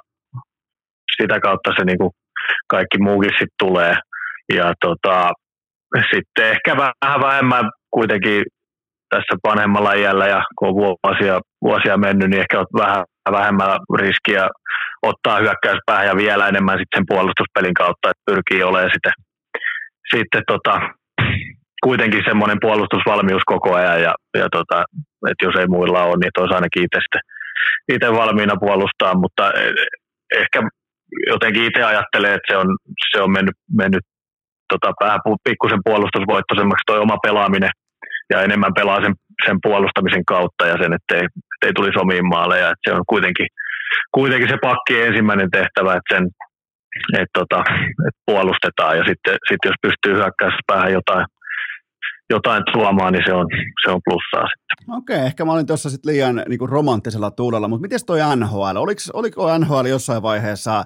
sitä kautta se niin kuin kaikki muukin sitten tulee. Ja tota, sitten ehkä vähän vähemmän kuitenkin tässä vanhemmalla iällä ja kun on vuosia, vuosia mennyt, niin ehkä on vähän vähemmän riskiä ottaa hyökkäyspäähän ja vielä enemmän sitten sen puolustuspelin kautta, että pyrkii olemaan sitten, sitten tota, kuitenkin semmoinen puolustusvalmius koko ajan ja, ja tota, että jos ei muilla ole, niin olisi ainakin itse, sitten, itse valmiina puolustaa, mutta ehkä jotenkin itse ajattelee, että se on, se on mennyt, mennyt tota, vähän pikkusen puolustusvoittoisemmaksi toi oma pelaaminen ja enemmän pelaa sen, sen puolustamisen kautta ja sen, ettei, ettei tulisi omiin maaleja. Et se on kuitenkin, kuitenkin se pakki ensimmäinen tehtävä, että sen et, tota, et puolustetaan ja sitten sit jos pystyy hyökkäys päähän jotain, jotain tuomaan, niin se on, se on plussaa sitten. Okei, ehkä mä olin tuossa sitten liian niin romanttisella tuulella, mutta miten toi NHL? Oliko, oliko NHL jossain vaiheessa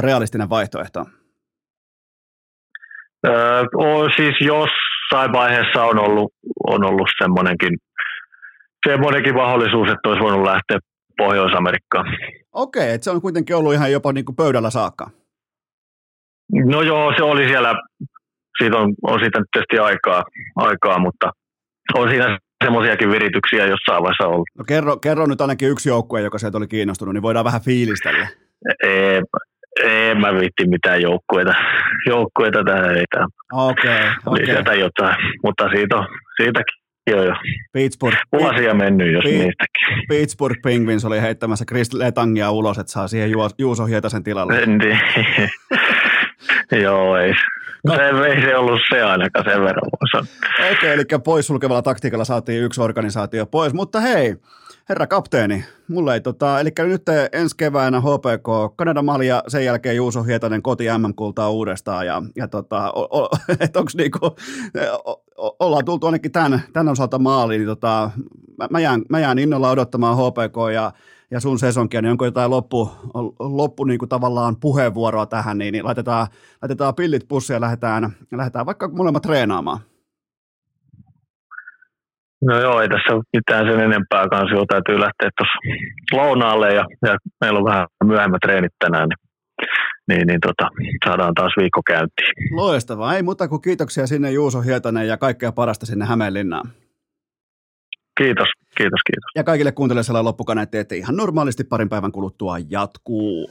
realistinen vaihtoehto? Öö, siis jossain vaiheessa on ollut, on ollut semmoinenkin, semmoinenkin mahdollisuus, että olisi voinut lähteä Pohjois-Amerikkaan. Okei, että se on kuitenkin ollut ihan jopa niin kuin pöydällä saakka. No joo, se oli siellä, siitä on, on siitä nyt tietysti aikaa, aikaa, mutta on siinä semmoisiakin virityksiä jossain vaiheessa ollut. No kerro, kerro nyt ainakin yksi joukkue, joka sieltä oli kiinnostunut, niin voidaan vähän fiilistellä. Ei, en mä viitti mitään joukkueita, joukkueita tähän ei Okei, okay, okay. sieltä jotain, mutta siitä on, siitäkin jo jo Pittsburgh, vuosia mennyt, jos P- niistäkin. Pittsburgh Penguins oli heittämässä Chris Letangia ulos, että saa siihen Juuso Hietasen tilalle. Niin. Joo, ei. No. Se, ei se ollut se ainakaan sen verran. Okei, okay, eli poissulkevalla taktiikalla saatiin yksi organisaatio pois, mutta hei, herra kapteeni, mulle ei tota, eli nyt ensi keväänä HPK, Kanadan malli ja sen jälkeen Juuso Hietanen koti M-kultaa uudestaan ja, ja tota, että onks niinku, o, o, ollaan tultu ainakin tämän, tämän osalta maaliin, niin tota, mä, mä, jään, mä jään innolla odottamaan HPK ja, ja sun sesonkia, niin onko jotain loppu, loppu niin kuin tavallaan puheenvuoroa tähän, niin, niin laitetaan, laitetaan pillit pussiin ja lähdetään, lähdetään vaikka molemmat treenaamaan. No joo, ei tässä mitään sen enempää kanssa, jo täytyy lähteä tuossa lounaalle ja, ja, meillä on vähän myöhemmät treenit tänään, niin, niin, niin tota, saadaan taas viikko käyntiin. Loistavaa, ei muuta kuin kiitoksia sinne Juuso Hietanen ja kaikkea parasta sinne Hämeenlinnaan. Kiitos, kiitos, kiitos. Ja kaikille kuuntelijoille sellainen loppukaneetti, että ihan normaalisti parin päivän kuluttua jatkuu.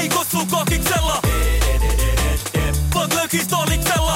Ei kossu kokiksella, vaan lökistoliksella.